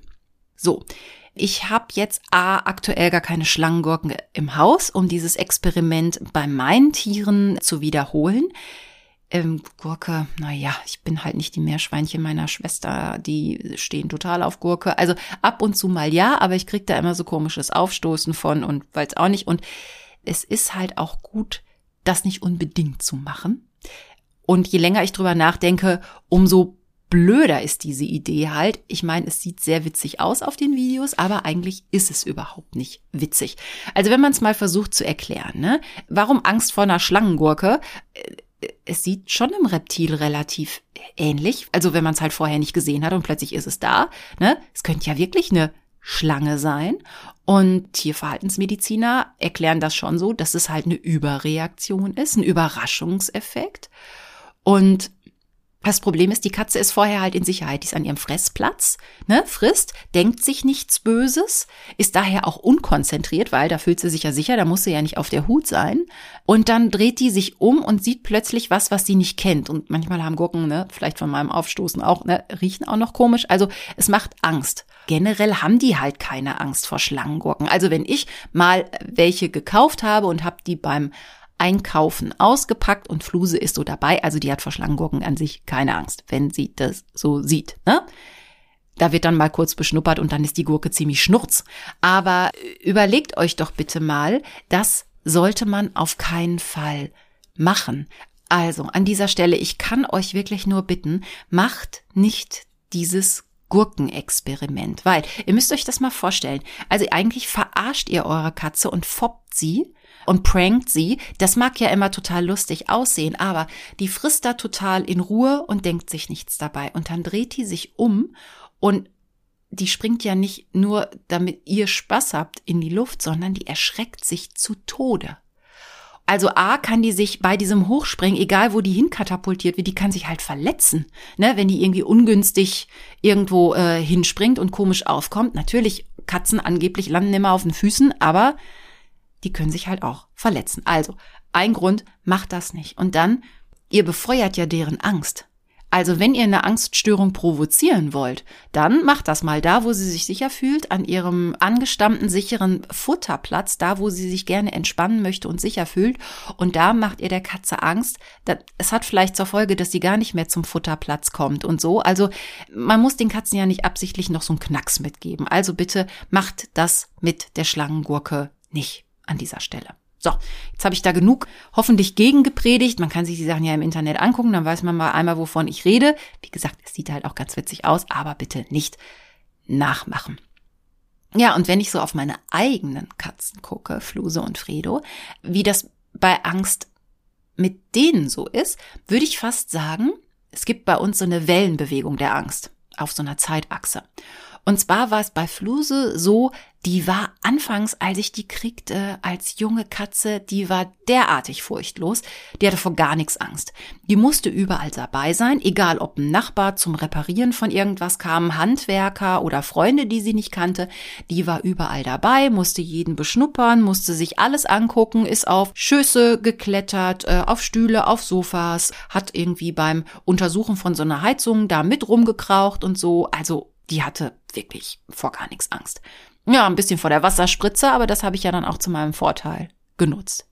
So, ich habe jetzt A, aktuell gar keine Schlangengurken im Haus, um dieses Experiment bei meinen Tieren zu wiederholen. Ähm, Gurke, naja, ich bin halt nicht die Meerschweinchen meiner Schwester, die stehen total auf Gurke. Also ab und zu mal ja, aber ich krieg da immer so komisches Aufstoßen von und weiß auch nicht. Und es ist halt auch gut, das nicht unbedingt zu machen. Und je länger ich drüber nachdenke, umso blöder ist diese Idee halt. Ich meine, es sieht sehr witzig aus auf den Videos, aber eigentlich ist es überhaupt nicht witzig. Also wenn man es mal versucht zu erklären, ne? Warum Angst vor einer Schlangengurke? Äh, es sieht schon im Reptil relativ ähnlich. Also wenn man es halt vorher nicht gesehen hat und plötzlich ist es da, ne? Es könnte ja wirklich eine Schlange sein. Und Tierverhaltensmediziner erklären das schon so, dass es halt eine Überreaktion ist, ein Überraschungseffekt. Und das Problem ist, die Katze ist vorher halt in Sicherheit, die ist an ihrem Fressplatz, ne, frisst, denkt sich nichts Böses, ist daher auch unkonzentriert, weil da fühlt sie sich ja sicher, da muss sie ja nicht auf der Hut sein. Und dann dreht die sich um und sieht plötzlich was, was sie nicht kennt. Und manchmal haben Gurken, ne, vielleicht von meinem Aufstoßen auch, ne, riechen auch noch komisch. Also es macht Angst. Generell haben die halt keine Angst vor Schlangengurken. Also wenn ich mal welche gekauft habe und habe die beim Einkaufen ausgepackt und Fluse ist so dabei. Also die hat vor Schlangengurken an sich keine Angst, wenn sie das so sieht. Ne? Da wird dann mal kurz beschnuppert und dann ist die Gurke ziemlich schnurz. Aber überlegt euch doch bitte mal, das sollte man auf keinen Fall machen. Also an dieser Stelle, ich kann euch wirklich nur bitten, macht nicht dieses Gurkenexperiment, weil ihr müsst euch das mal vorstellen. Also eigentlich verarscht ihr eure Katze und foppt sie und prankt sie. Das mag ja immer total lustig aussehen, aber die frisst da total in Ruhe und denkt sich nichts dabei. Und dann dreht die sich um und die springt ja nicht nur, damit ihr Spaß habt in die Luft, sondern die erschreckt sich zu Tode. Also A kann die sich bei diesem Hochspringen, egal wo die hinkatapultiert wird, die kann sich halt verletzen, ne, wenn die irgendwie ungünstig irgendwo äh, hinspringt und komisch aufkommt. Natürlich, Katzen angeblich landen immer auf den Füßen, aber die können sich halt auch verletzen. Also, ein Grund, macht das nicht. Und dann, ihr befeuert ja deren Angst. Also wenn ihr eine Angststörung provozieren wollt, dann macht das mal da, wo sie sich sicher fühlt, an ihrem angestammten, sicheren Futterplatz, da, wo sie sich gerne entspannen möchte und sicher fühlt. Und da macht ihr der Katze Angst. Es hat vielleicht zur Folge, dass sie gar nicht mehr zum Futterplatz kommt und so. Also man muss den Katzen ja nicht absichtlich noch so einen Knacks mitgeben. Also bitte macht das mit der Schlangengurke nicht an dieser Stelle. So, jetzt habe ich da genug hoffentlich gegengepredigt. Man kann sich die Sachen ja im Internet angucken, dann weiß man mal einmal, wovon ich rede. Wie gesagt, es sieht halt auch ganz witzig aus, aber bitte nicht nachmachen. Ja, und wenn ich so auf meine eigenen Katzen gucke, Fluse und Fredo, wie das bei Angst mit denen so ist, würde ich fast sagen, es gibt bei uns so eine Wellenbewegung der Angst auf so einer Zeitachse. Und zwar war es bei Fluse so, die war anfangs, als ich die kriegte, als junge Katze, die war derartig furchtlos, die hatte vor gar nichts Angst. Die musste überall dabei sein, egal ob ein Nachbar zum Reparieren von irgendwas kam, Handwerker oder Freunde, die sie nicht kannte, die war überall dabei, musste jeden beschnuppern, musste sich alles angucken, ist auf Schüsse geklettert, äh, auf Stühle, auf Sofas, hat irgendwie beim Untersuchen von so einer Heizung da mit rumgekraucht und so, also die hatte wirklich vor gar nichts Angst. Ja, ein bisschen vor der Wasserspritze, aber das habe ich ja dann auch zu meinem Vorteil genutzt.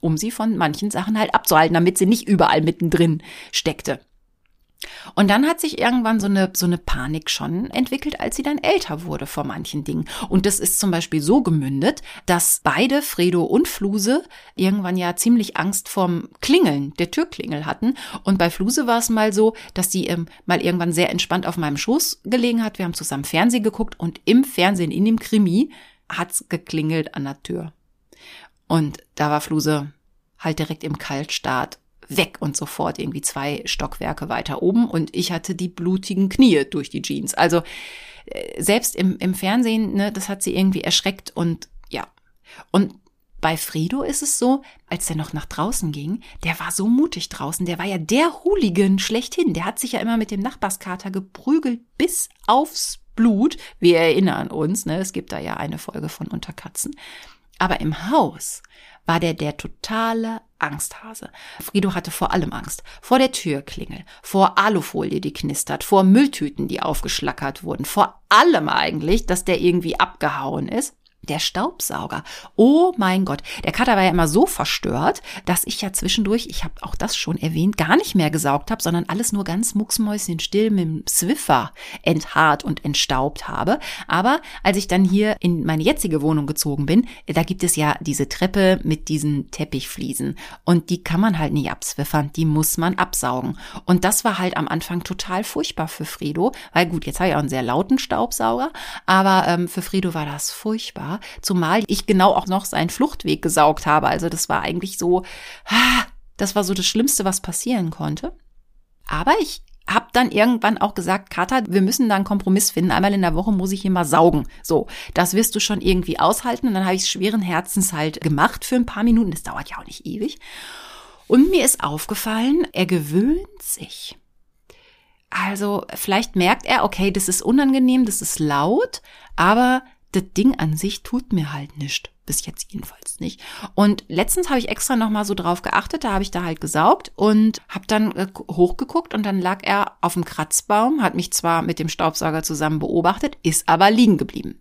Um sie von manchen Sachen halt abzuhalten, damit sie nicht überall mittendrin steckte. Und dann hat sich irgendwann so eine, so eine Panik schon entwickelt, als sie dann älter wurde vor manchen Dingen. Und das ist zum Beispiel so gemündet, dass beide, Fredo und Fluse, irgendwann ja ziemlich Angst vorm Klingeln, der Türklingel hatten. Und bei Fluse war es mal so, dass sie ähm, mal irgendwann sehr entspannt auf meinem Schoß gelegen hat. Wir haben zusammen Fernsehen geguckt und im Fernsehen, in dem Krimi, hat's geklingelt an der Tür. Und da war Fluse halt direkt im Kaltstart weg und sofort irgendwie zwei Stockwerke weiter oben und ich hatte die blutigen Knie durch die Jeans. Also äh, selbst im, im Fernsehen, ne, das hat sie irgendwie erschreckt und ja. Und bei Fredo ist es so, als der noch nach draußen ging, der war so mutig draußen, der war ja der Hooligan schlechthin. Der hat sich ja immer mit dem Nachbarskater geprügelt bis aufs Blut. Wir erinnern uns, ne, es gibt da ja eine Folge von Unterkatzen. Aber im Haus war der der totale Angsthase. Frido hatte vor allem Angst. Vor der Türklingel, vor Alufolie, die knistert, vor Mülltüten, die aufgeschlackert wurden, vor allem eigentlich, dass der irgendwie abgehauen ist. Der Staubsauger. Oh mein Gott. Der Kater war ja immer so verstört, dass ich ja zwischendurch, ich habe auch das schon erwähnt, gar nicht mehr gesaugt habe, sondern alles nur ganz mucksmäuschenstill mit dem Swiffer enthaart und entstaubt habe. Aber als ich dann hier in meine jetzige Wohnung gezogen bin, da gibt es ja diese Treppe mit diesen Teppichfliesen. Und die kann man halt nicht abswiffern, die muss man absaugen. Und das war halt am Anfang total furchtbar für Fredo, weil gut, jetzt habe ich auch einen sehr lauten Staubsauger, aber ähm, für Fredo war das furchtbar zumal ich genau auch noch seinen Fluchtweg gesaugt habe. Also das war eigentlich so, das war so das Schlimmste, was passieren konnte. Aber ich habe dann irgendwann auch gesagt, Kater, wir müssen da einen Kompromiss finden. Einmal in der Woche muss ich hier mal saugen. So, das wirst du schon irgendwie aushalten. Und dann habe ich schweren Herzens halt gemacht für ein paar Minuten. Das dauert ja auch nicht ewig. Und mir ist aufgefallen, er gewöhnt sich. Also vielleicht merkt er, okay, das ist unangenehm, das ist laut, aber das Ding an sich tut mir halt nichts. Bis jetzt jedenfalls nicht. Und letztens habe ich extra nochmal so drauf geachtet, da habe ich da halt gesaugt und habe dann äh, hochgeguckt und dann lag er auf dem Kratzbaum, hat mich zwar mit dem Staubsauger zusammen beobachtet, ist aber liegen geblieben.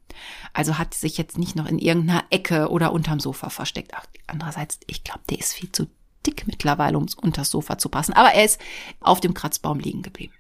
Also hat sich jetzt nicht noch in irgendeiner Ecke oder unterm Sofa versteckt. Ach, andererseits, ich glaube, der ist viel zu dick mittlerweile, um unters Sofa zu passen. Aber er ist auf dem Kratzbaum liegen geblieben.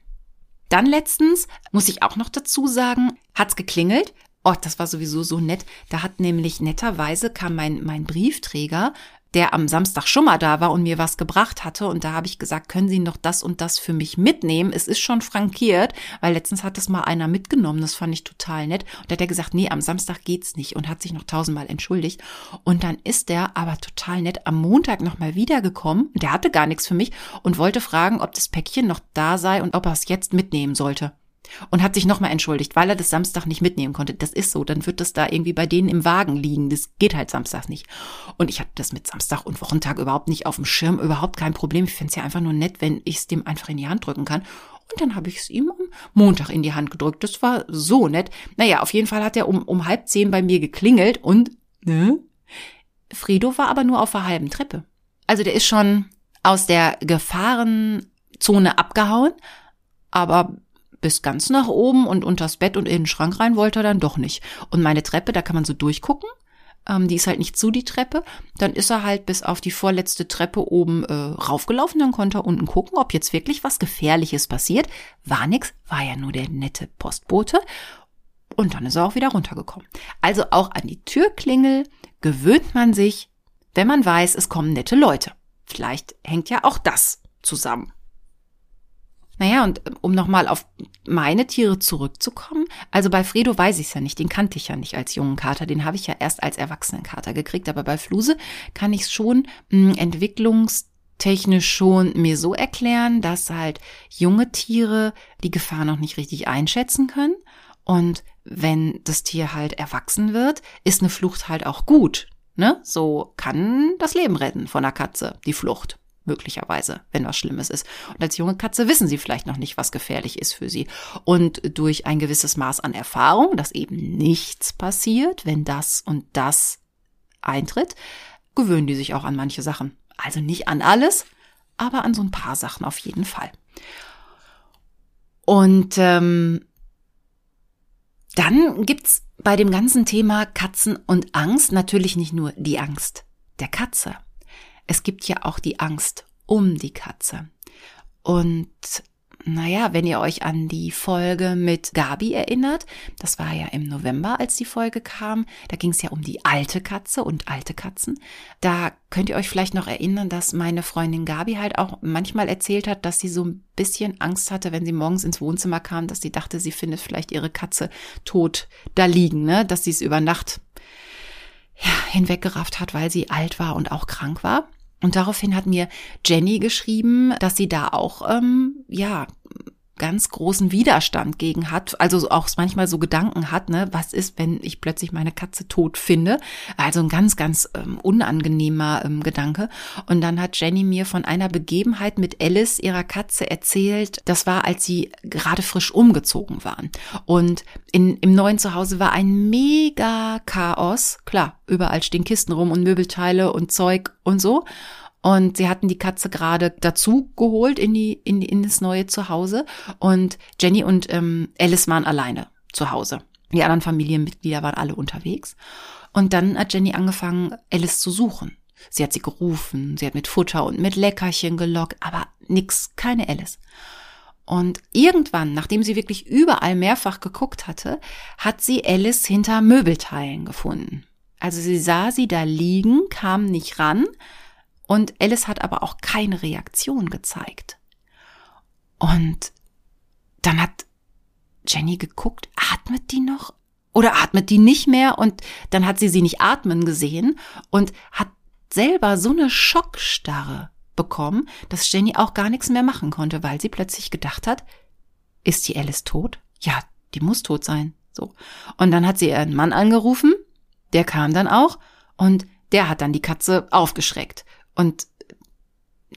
Dann letztens, muss ich auch noch dazu sagen, hat's geklingelt Oh, das war sowieso so nett. Da hat nämlich netterweise kam mein, mein Briefträger, der am Samstag schon mal da war und mir was gebracht hatte. Und da habe ich gesagt, können Sie noch das und das für mich mitnehmen? Es ist schon frankiert, weil letztens hat das mal einer mitgenommen. Das fand ich total nett. Und da hat er gesagt, nee, am Samstag geht's nicht und hat sich noch tausendmal entschuldigt. Und dann ist der aber total nett am Montag nochmal wiedergekommen. Der hatte gar nichts für mich und wollte fragen, ob das Päckchen noch da sei und ob er es jetzt mitnehmen sollte und hat sich nochmal entschuldigt, weil er das Samstag nicht mitnehmen konnte. Das ist so, dann wird das da irgendwie bei denen im Wagen liegen. Das geht halt samstags nicht. Und ich habe das mit Samstag und Wochentag überhaupt nicht auf dem Schirm, überhaupt kein Problem. Ich finde es ja einfach nur nett, wenn ich es dem einfach in die Hand drücken kann. Und dann habe ich es ihm am Montag in die Hand gedrückt. Das war so nett. Naja, auf jeden Fall hat er um, um halb zehn bei mir geklingelt und, ne? Fredo war aber nur auf der halben Treppe. Also der ist schon aus der Gefahrenzone abgehauen, aber bis ganz nach oben und unters Bett und in den Schrank rein wollte er dann doch nicht. Und meine Treppe, da kann man so durchgucken. Ähm, die ist halt nicht zu, die Treppe. Dann ist er halt bis auf die vorletzte Treppe oben äh, raufgelaufen. Dann konnte er unten gucken, ob jetzt wirklich was Gefährliches passiert. War nix, war ja nur der nette Postbote. Und dann ist er auch wieder runtergekommen. Also auch an die Türklingel gewöhnt man sich, wenn man weiß, es kommen nette Leute. Vielleicht hängt ja auch das zusammen. Naja, und äh, um nochmal auf meine Tiere zurückzukommen, also bei Fredo weiß ich es ja nicht, den kannte ich ja nicht als jungen Kater, den habe ich ja erst als Erwachsenenkater gekriegt, aber bei Fluse kann ich es schon mh, hm, entwicklungstechnisch schon mir so erklären, dass halt junge Tiere die Gefahr noch nicht richtig einschätzen können Und wenn das Tier halt erwachsen wird, ist eine Flucht halt auch gut. Ne? So kann das Leben retten von der Katze, die Flucht möglicherweise, wenn was Schlimmes ist. Und als junge Katze wissen sie vielleicht noch nicht, was gefährlich ist für sie. Und durch ein gewisses Maß an Erfahrung, dass eben nichts passiert, wenn das und das eintritt, gewöhnen die sich auch an manche Sachen. Also nicht an alles, aber an so ein paar Sachen auf jeden Fall. Und ähm, dann gibt's bei dem ganzen Thema Katzen und Angst natürlich nicht nur die Angst der Katze, es gibt ja auch die Angst um die Katze. Und naja, wenn ihr euch an die Folge mit Gabi erinnert, das war ja im November, als die Folge kam, da ging es ja um die alte Katze und alte Katzen. Da könnt ihr euch vielleicht noch erinnern, dass meine Freundin Gabi halt auch manchmal erzählt hat, dass sie so ein bisschen Angst hatte, wenn sie morgens ins Wohnzimmer kam, dass sie dachte, sie findet vielleicht ihre Katze tot da liegen, ne? dass sie es über Nacht ja, hinweggerafft hat, weil sie alt war und auch krank war. Und daraufhin hat mir Jenny geschrieben, dass sie da auch, ähm, ja, ganz großen Widerstand gegen hat, also auch manchmal so Gedanken hat, ne, was ist, wenn ich plötzlich meine Katze tot finde? Also ein ganz, ganz ähm, unangenehmer ähm, Gedanke. Und dann hat Jenny mir von einer Begebenheit mit Alice, ihrer Katze, erzählt. Das war, als sie gerade frisch umgezogen waren. Und in, im neuen Zuhause war ein mega Chaos. Klar, überall stehen Kisten rum und Möbelteile und Zeug und so. Und sie hatten die Katze gerade dazu geholt in die in, in das neue Zuhause. Und Jenny und ähm, Alice waren alleine zu Hause. Die anderen Familienmitglieder waren alle unterwegs. Und dann hat Jenny angefangen, Alice zu suchen. Sie hat sie gerufen, sie hat mit Futter und mit Leckerchen gelockt, aber nix, keine Alice. Und irgendwann, nachdem sie wirklich überall mehrfach geguckt hatte, hat sie Alice hinter Möbelteilen gefunden. Also sie sah sie da liegen, kam nicht ran, und Alice hat aber auch keine Reaktion gezeigt. Und dann hat Jenny geguckt, atmet die noch? Oder atmet die nicht mehr? Und dann hat sie sie nicht atmen gesehen und hat selber so eine Schockstarre bekommen, dass Jenny auch gar nichts mehr machen konnte, weil sie plötzlich gedacht hat, ist die Alice tot? Ja, die muss tot sein. So. Und dann hat sie ihren Mann angerufen, der kam dann auch und der hat dann die Katze aufgeschreckt. Und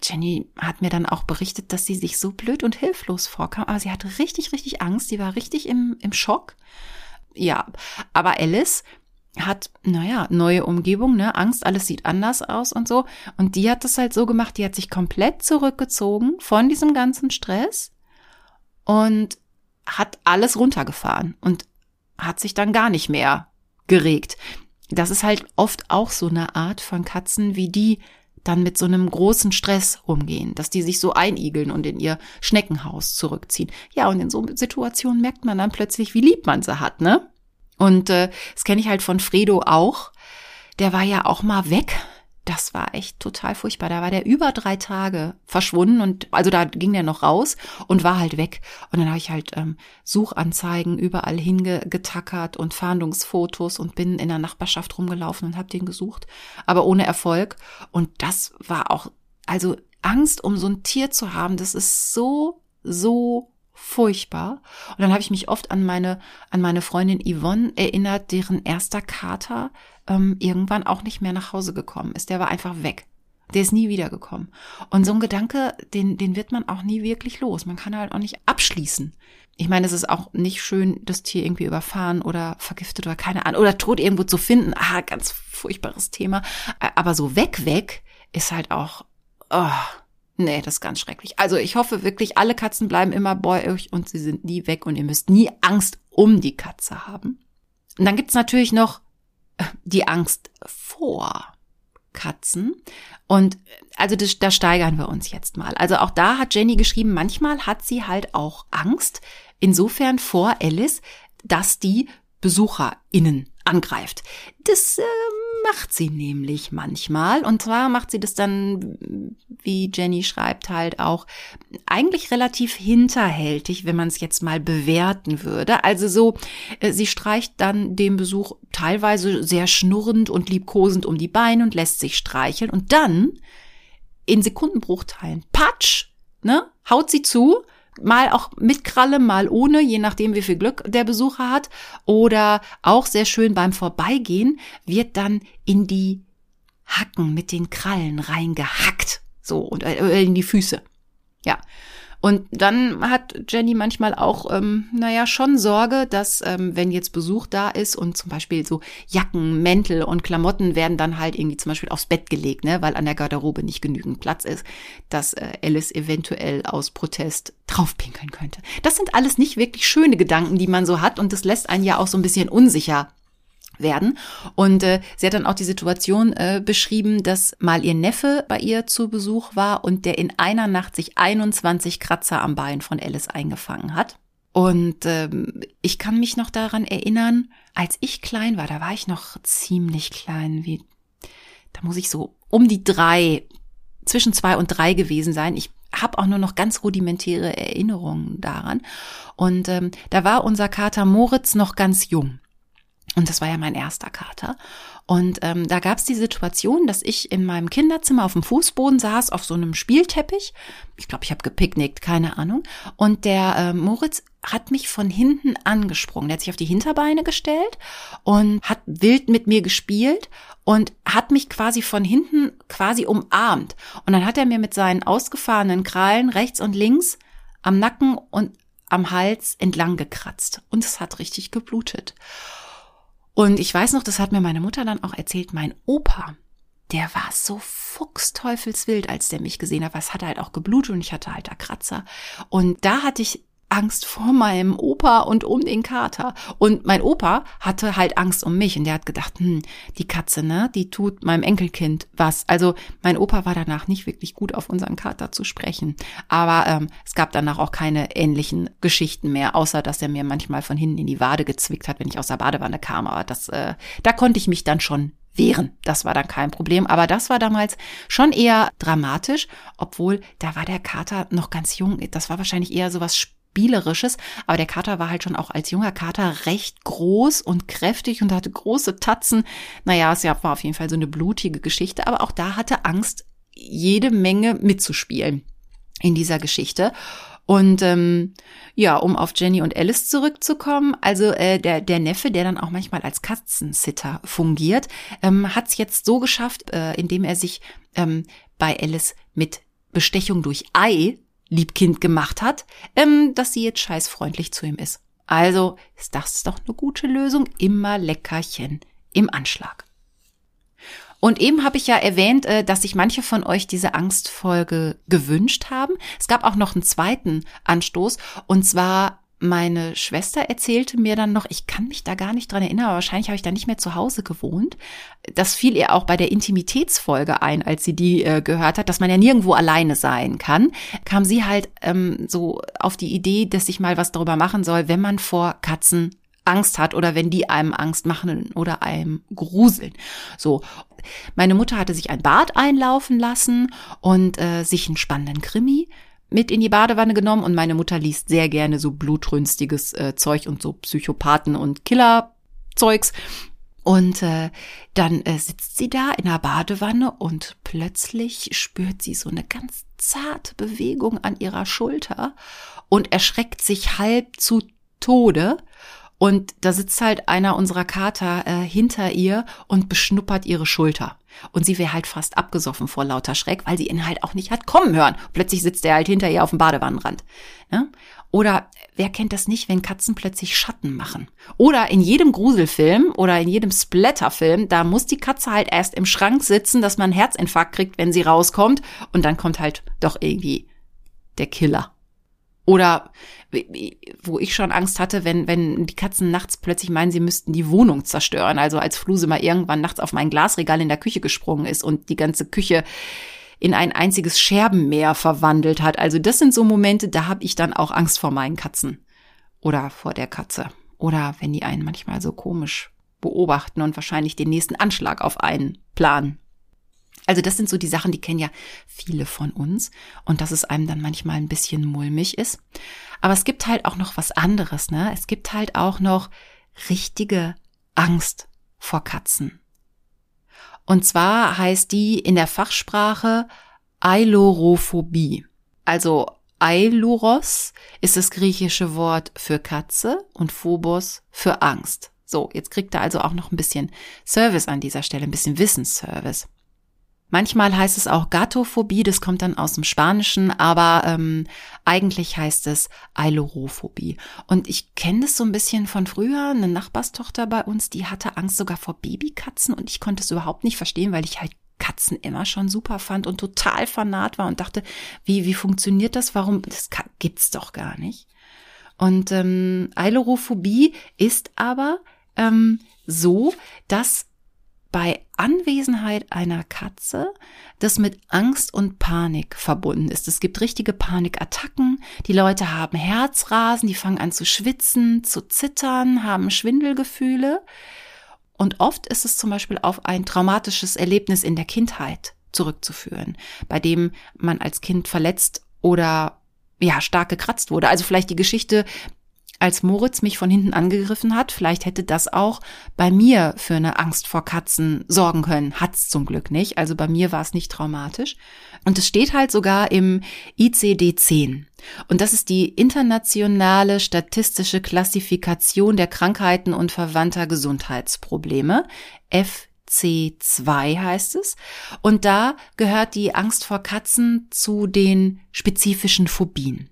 Jenny hat mir dann auch berichtet, dass sie sich so blöd und hilflos vorkam. Aber sie hatte richtig, richtig Angst. Sie war richtig im, im Schock. Ja, aber Alice hat, naja, neue Umgebung, ne, Angst, alles sieht anders aus und so. Und die hat das halt so gemacht, die hat sich komplett zurückgezogen von diesem ganzen Stress und hat alles runtergefahren und hat sich dann gar nicht mehr geregt. Das ist halt oft auch so eine Art von Katzen, wie die dann mit so einem großen Stress umgehen, dass die sich so einigeln und in ihr Schneckenhaus zurückziehen. Ja, und in so Situationen merkt man dann plötzlich, wie lieb man sie hat, ne? Und äh, das kenne ich halt von Fredo auch. Der war ja auch mal weg das war echt total furchtbar. Da war der über drei Tage verschwunden und also da ging der noch raus und war halt weg. Und dann habe ich halt ähm, Suchanzeigen überall hingetackert und Fahndungsfotos und bin in der Nachbarschaft rumgelaufen und habe den gesucht, aber ohne Erfolg. Und das war auch, also Angst um so ein Tier zu haben, das ist so, so furchtbar. Und dann habe ich mich oft an meine, an meine Freundin Yvonne erinnert, deren erster Kater ähm, irgendwann auch nicht mehr nach Hause gekommen ist. Der war einfach weg. Der ist nie wiedergekommen. Und so ein Gedanke, den, den wird man auch nie wirklich los. Man kann halt auch nicht abschließen. Ich meine, es ist auch nicht schön, das Tier irgendwie überfahren oder vergiftet oder keine Ahnung oder tot irgendwo zu finden. Ah, ganz furchtbares Thema. Aber so weg, weg ist halt auch, oh, nee, das ist ganz schrecklich. Also ich hoffe wirklich, alle Katzen bleiben immer bei euch und sie sind nie weg und ihr müsst nie Angst um die Katze haben. Und dann gibt's natürlich noch die Angst vor Katzen. Und also das, da steigern wir uns jetzt mal. Also auch da hat Jenny geschrieben, manchmal hat sie halt auch Angst, insofern vor Alice, dass die BesucherInnen angreift. Das äh, macht sie nämlich manchmal. Und zwar macht sie das dann, wie Jenny schreibt, halt auch eigentlich relativ hinterhältig, wenn man es jetzt mal bewerten würde. Also so, äh, sie streicht dann dem Besuch teilweise sehr schnurrend und liebkosend um die Beine und lässt sich streicheln. Und dann in Sekundenbruchteilen, patsch, ne, haut sie zu, mal auch mit Kralle, mal ohne, je nachdem, wie viel Glück der Besucher hat. Oder auch sehr schön beim Vorbeigehen wird dann in die Hacken mit den Krallen reingehackt. So, und äh, in die Füße. Ja. Und dann hat Jenny manchmal auch, ähm, naja, schon Sorge, dass ähm, wenn jetzt Besuch da ist und zum Beispiel so Jacken, Mäntel und Klamotten werden dann halt irgendwie zum Beispiel aufs Bett gelegt, ne, weil an der Garderobe nicht genügend Platz ist, dass äh, Alice eventuell aus Protest draufpinkeln könnte. Das sind alles nicht wirklich schöne Gedanken, die man so hat und das lässt einen ja auch so ein bisschen unsicher werden. Und äh, sie hat dann auch die Situation äh, beschrieben, dass mal ihr Neffe bei ihr zu Besuch war und der in einer Nacht sich 21 Kratzer am Bein von Alice eingefangen hat. Und ähm, ich kann mich noch daran erinnern, als ich klein war, da war ich noch ziemlich klein, wie da muss ich so um die drei, zwischen zwei und drei gewesen sein. Ich habe auch nur noch ganz rudimentäre Erinnerungen daran. Und ähm, da war unser Kater Moritz noch ganz jung. Und das war ja mein erster Kater. Und ähm, da gab es die Situation, dass ich in meinem Kinderzimmer auf dem Fußboden saß, auf so einem Spielteppich. Ich glaube, ich habe gepicknickt, keine Ahnung. Und der äh, Moritz hat mich von hinten angesprungen. Der hat sich auf die Hinterbeine gestellt und hat wild mit mir gespielt und hat mich quasi von hinten quasi umarmt. Und dann hat er mir mit seinen ausgefahrenen Krallen rechts und links am Nacken und am Hals entlang gekratzt. Und es hat richtig geblutet. Und ich weiß noch, das hat mir meine Mutter dann auch erzählt, mein Opa, der war so fuchsteufelswild, als der mich gesehen hat. Was hat halt auch geblutet und ich hatte halt da Kratzer. Und da hatte ich Angst vor meinem Opa und um den Kater. Und mein Opa hatte halt Angst um mich und der hat gedacht, hm, die Katze, ne, die tut meinem Enkelkind was. Also mein Opa war danach nicht wirklich gut auf unseren Kater zu sprechen. Aber ähm, es gab danach auch keine ähnlichen Geschichten mehr, außer dass er mir manchmal von hinten in die Wade gezwickt hat, wenn ich aus der Badewanne kam. Aber das, äh, da konnte ich mich dann schon wehren. Das war dann kein Problem. Aber das war damals schon eher dramatisch, obwohl da war der Kater noch ganz jung. Das war wahrscheinlich eher so was Spielerisches, aber der Kater war halt schon auch als junger Kater recht groß und kräftig und hatte große Tatzen. Naja, es war auf jeden Fall so eine blutige Geschichte, aber auch da hatte Angst, jede Menge mitzuspielen in dieser Geschichte. Und ähm, ja, um auf Jenny und Alice zurückzukommen, also äh, der, der Neffe, der dann auch manchmal als Katzensitter fungiert, ähm, hat es jetzt so geschafft, äh, indem er sich ähm, bei Alice mit Bestechung durch Ei Liebkind gemacht hat, ähm, dass sie jetzt scheißfreundlich zu ihm ist. Also ist das doch eine gute Lösung. Immer Leckerchen im Anschlag. Und eben habe ich ja erwähnt, äh, dass sich manche von euch diese Angstfolge gewünscht haben. Es gab auch noch einen zweiten Anstoß und zwar meine Schwester erzählte mir dann noch, ich kann mich da gar nicht dran erinnern, aber wahrscheinlich habe ich da nicht mehr zu Hause gewohnt. Das fiel ihr auch bei der Intimitätsfolge ein, als sie die äh, gehört hat, dass man ja nirgendwo alleine sein kann. Kam sie halt ähm, so auf die Idee, dass ich mal was darüber machen soll, wenn man vor Katzen Angst hat oder wenn die einem Angst machen oder einem gruseln. So. Meine Mutter hatte sich ein Bad einlaufen lassen und äh, sich einen spannenden Krimi mit in die Badewanne genommen und meine Mutter liest sehr gerne so blutrünstiges äh, Zeug und so Psychopathen und Killerzeugs. Und äh, dann äh, sitzt sie da in der Badewanne und plötzlich spürt sie so eine ganz zarte Bewegung an ihrer Schulter und erschreckt sich halb zu Tode. Und da sitzt halt einer unserer Kater äh, hinter ihr und beschnuppert ihre Schulter. Und sie wäre halt fast abgesoffen vor lauter Schreck, weil sie ihn halt auch nicht hat kommen hören. Plötzlich sitzt er halt hinter ihr auf dem Badewannenrand. Ne? Oder wer kennt das nicht, wenn Katzen plötzlich Schatten machen? Oder in jedem Gruselfilm oder in jedem Splatterfilm, da muss die Katze halt erst im Schrank sitzen, dass man einen Herzinfarkt kriegt, wenn sie rauskommt. Und dann kommt halt doch irgendwie der Killer. Oder wo ich schon Angst hatte, wenn, wenn die Katzen nachts plötzlich meinen, sie müssten die Wohnung zerstören. Also als Fluse mal irgendwann nachts auf mein Glasregal in der Küche gesprungen ist und die ganze Küche in ein einziges Scherbenmeer verwandelt hat. Also das sind so Momente, da habe ich dann auch Angst vor meinen Katzen. Oder vor der Katze. Oder wenn die einen manchmal so komisch beobachten und wahrscheinlich den nächsten Anschlag auf einen planen. Also das sind so die Sachen, die kennen ja viele von uns und dass es einem dann manchmal ein bisschen mulmig ist. Aber es gibt halt auch noch was anderes, ne? Es gibt halt auch noch richtige Angst vor Katzen. Und zwar heißt die in der Fachsprache Ailorophobie. Also Ailuros ist das griechische Wort für Katze und Phobos für Angst. So, jetzt kriegt er also auch noch ein bisschen Service an dieser Stelle, ein bisschen Wissensservice. Manchmal heißt es auch Gatophobie, das kommt dann aus dem Spanischen, aber ähm, eigentlich heißt es Eilorophobie. Und ich kenne das so ein bisschen von früher. Eine Nachbarstochter bei uns, die hatte Angst sogar vor Babykatzen und ich konnte es überhaupt nicht verstehen, weil ich halt Katzen immer schon super fand und total fanat war und dachte, wie, wie funktioniert das? Warum? Das gibt's doch gar nicht. Und ähm, Eilorophobie ist aber ähm, so, dass bei Anwesenheit einer Katze das mit Angst und Panik verbunden ist. Es gibt richtige Panikattacken. Die Leute haben Herzrasen, die fangen an zu schwitzen, zu zittern, haben Schwindelgefühle. Und oft ist es zum Beispiel auf ein traumatisches Erlebnis in der Kindheit zurückzuführen, bei dem man als Kind verletzt oder ja, stark gekratzt wurde. Also vielleicht die Geschichte als Moritz mich von hinten angegriffen hat, vielleicht hätte das auch bei mir für eine Angst vor Katzen sorgen können. Hat's zum Glück nicht. Also bei mir war es nicht traumatisch. Und es steht halt sogar im ICD-10. Und das ist die internationale statistische Klassifikation der Krankheiten und verwandter Gesundheitsprobleme. FC2 heißt es. Und da gehört die Angst vor Katzen zu den spezifischen Phobien.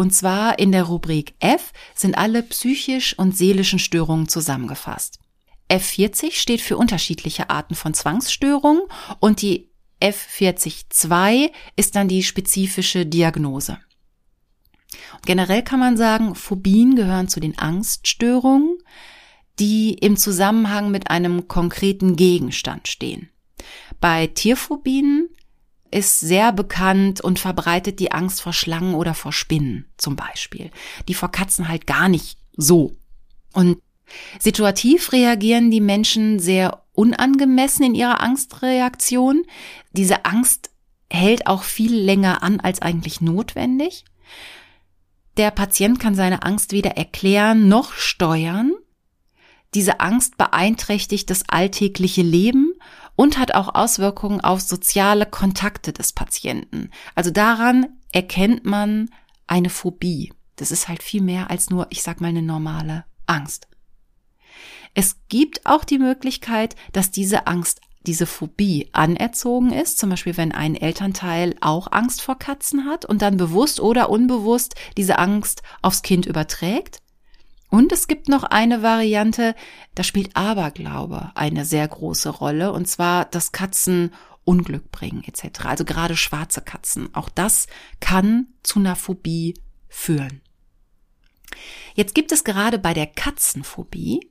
Und zwar in der Rubrik F sind alle psychisch und seelischen Störungen zusammengefasst. F40 steht für unterschiedliche Arten von Zwangsstörungen und die F40-2 ist dann die spezifische Diagnose. Generell kann man sagen, Phobien gehören zu den Angststörungen, die im Zusammenhang mit einem konkreten Gegenstand stehen. Bei Tierphobien ist sehr bekannt und verbreitet die Angst vor Schlangen oder vor Spinnen zum Beispiel. Die vor Katzen halt gar nicht so. Und situativ reagieren die Menschen sehr unangemessen in ihrer Angstreaktion. Diese Angst hält auch viel länger an als eigentlich notwendig. Der Patient kann seine Angst weder erklären noch steuern. Diese Angst beeinträchtigt das alltägliche Leben und hat auch Auswirkungen auf soziale Kontakte des Patienten. Also daran erkennt man eine Phobie. Das ist halt viel mehr als nur, ich sag mal, eine normale Angst. Es gibt auch die Möglichkeit, dass diese Angst, diese Phobie anerzogen ist, zum Beispiel wenn ein Elternteil auch Angst vor Katzen hat und dann bewusst oder unbewusst diese Angst aufs Kind überträgt. Und es gibt noch eine Variante, da spielt Aberglaube eine sehr große Rolle, und zwar, dass Katzen Unglück bringen etc. Also gerade schwarze Katzen. Auch das kann zu einer Phobie führen. Jetzt gibt es gerade bei der Katzenphobie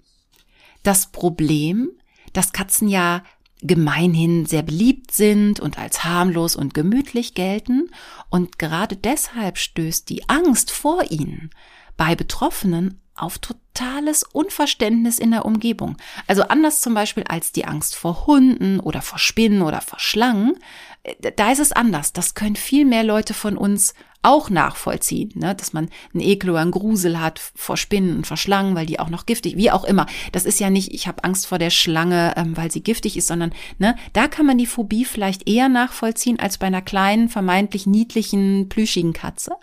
das Problem, dass Katzen ja gemeinhin sehr beliebt sind und als harmlos und gemütlich gelten und gerade deshalb stößt die Angst vor ihnen bei Betroffenen auf totales Unverständnis in der Umgebung. Also anders zum Beispiel als die Angst vor Hunden oder vor Spinnen oder vor Schlangen. Äh, da ist es anders. Das können viel mehr Leute von uns auch nachvollziehen, ne? dass man einen Ekel oder einen Grusel hat vor Spinnen und vor Schlangen, weil die auch noch giftig, wie auch immer. Das ist ja nicht, ich habe Angst vor der Schlange, ähm, weil sie giftig ist, sondern ne, da kann man die Phobie vielleicht eher nachvollziehen als bei einer kleinen, vermeintlich niedlichen, plüschigen Katze.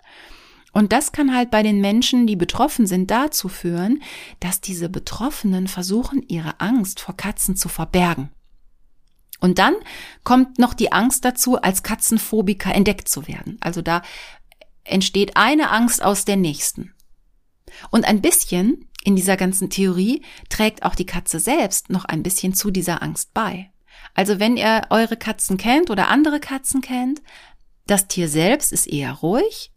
Und das kann halt bei den Menschen, die betroffen sind, dazu führen, dass diese Betroffenen versuchen, ihre Angst vor Katzen zu verbergen. Und dann kommt noch die Angst dazu, als Katzenphobiker entdeckt zu werden. Also da entsteht eine Angst aus der nächsten. Und ein bisschen in dieser ganzen Theorie trägt auch die Katze selbst noch ein bisschen zu dieser Angst bei. Also wenn ihr eure Katzen kennt oder andere Katzen kennt, das Tier selbst ist eher ruhig,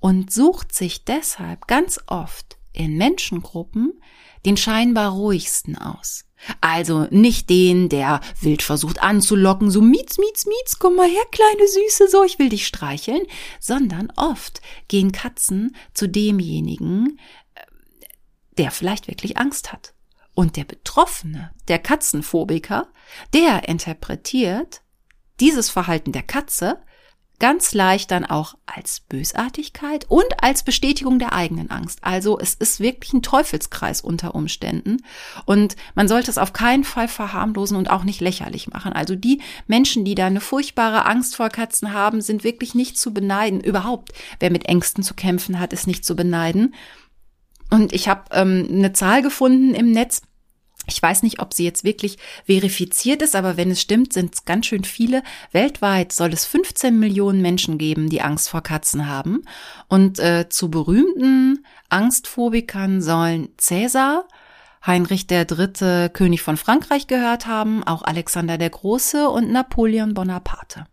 und sucht sich deshalb ganz oft in Menschengruppen den scheinbar ruhigsten aus. Also nicht den, der wild versucht anzulocken, so mietz, mietz, mietz, komm mal her, kleine Süße, so, ich will dich streicheln, sondern oft gehen Katzen zu demjenigen, äh, der vielleicht wirklich Angst hat. Und der Betroffene, der Katzenphobiker, der interpretiert dieses Verhalten der Katze ganz leicht dann auch als Bösartigkeit und als Bestätigung der eigenen Angst. Also es ist wirklich ein Teufelskreis unter Umständen und man sollte es auf keinen Fall verharmlosen und auch nicht lächerlich machen. Also die Menschen, die da eine furchtbare Angst vor Katzen haben, sind wirklich nicht zu beneiden. Überhaupt, wer mit Ängsten zu kämpfen hat, ist nicht zu beneiden. Und ich habe ähm, eine Zahl gefunden im Netz, ich weiß nicht, ob sie jetzt wirklich verifiziert ist, aber wenn es stimmt, sind es ganz schön viele. Weltweit soll es 15 Millionen Menschen geben, die Angst vor Katzen haben. Und äh, zu berühmten Angstphobikern sollen Cäsar, Heinrich Dritte, König von Frankreich gehört haben, auch Alexander der Große und Napoleon Bonaparte.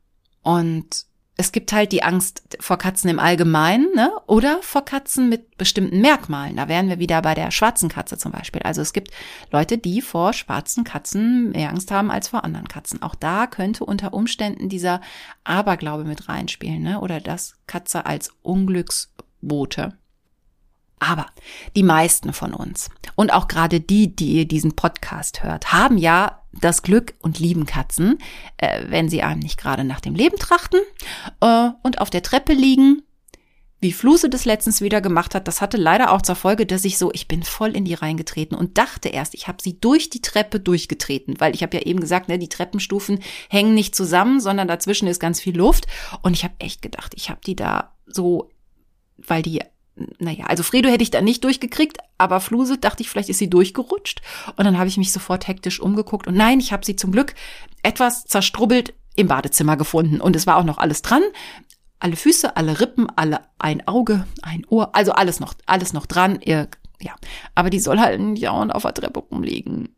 Und es gibt halt die Angst vor Katzen im Allgemeinen, ne? Oder vor Katzen mit bestimmten Merkmalen. Da wären wir wieder bei der schwarzen Katze zum Beispiel. Also es gibt Leute, die vor schwarzen Katzen mehr Angst haben als vor anderen Katzen. Auch da könnte unter Umständen dieser Aberglaube mit reinspielen, ne? Oder das Katze als Unglücksbote. Aber die meisten von uns und auch gerade die, die ihr diesen Podcast hört, haben ja das Glück und lieben Katzen, äh, wenn sie einem nicht gerade nach dem Leben trachten äh, und auf der Treppe liegen, wie Fluse das letztens wieder gemacht hat, das hatte leider auch zur Folge, dass ich so, ich bin voll in die reingetreten und dachte erst, ich habe sie durch die Treppe durchgetreten, weil ich habe ja eben gesagt, ne, die Treppenstufen hängen nicht zusammen, sondern dazwischen ist ganz viel Luft und ich habe echt gedacht, ich habe die da so, weil die naja, also Fredo hätte ich da nicht durchgekriegt, aber Fluse dachte ich, vielleicht ist sie durchgerutscht. Und dann habe ich mich sofort hektisch umgeguckt. Und nein, ich habe sie zum Glück etwas zerstrubbelt im Badezimmer gefunden. Und es war auch noch alles dran. Alle Füße, alle Rippen, alle ein Auge, ein Ohr, also alles noch, alles noch dran. Ihr, ja, aber die soll halt nicht auch auf der Treppe rumliegen.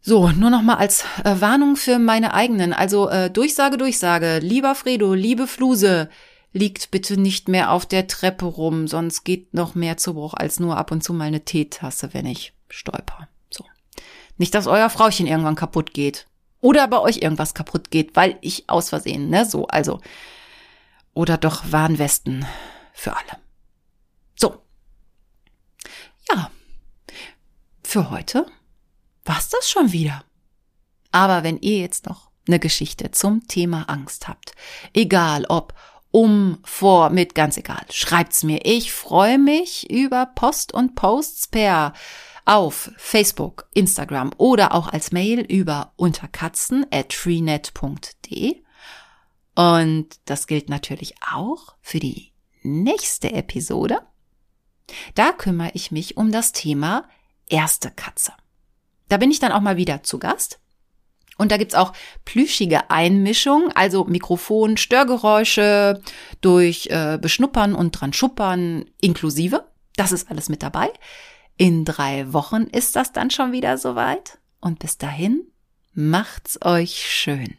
So, nur noch mal als äh, Warnung für meine eigenen. Also äh, Durchsage, Durchsage. Lieber Fredo, liebe Fluse, liegt bitte nicht mehr auf der Treppe rum, sonst geht noch mehr zu Bruch als nur ab und zu mal eine Teetasse, wenn ich stolper. So. Nicht, dass euer Frauchen irgendwann kaputt geht. Oder bei euch irgendwas kaputt geht, weil ich aus Versehen, ne, so, also. Oder doch Warnwesten für alle. So. Ja. Für heute war's das schon wieder. Aber wenn ihr jetzt noch eine Geschichte zum Thema Angst habt, egal ob um, vor, mit, ganz egal. Schreibt's mir. Ich freue mich über Post und Posts per auf Facebook, Instagram oder auch als Mail über unterkatzen at freenet.de. Und das gilt natürlich auch für die nächste Episode. Da kümmere ich mich um das Thema erste Katze. Da bin ich dann auch mal wieder zu Gast. Und da gibt's auch plüschige Einmischungen, also Mikrofon, Störgeräusche durch äh, Beschnuppern und dran schuppern inklusive. Das ist alles mit dabei. In drei Wochen ist das dann schon wieder soweit. Und bis dahin, macht's euch schön.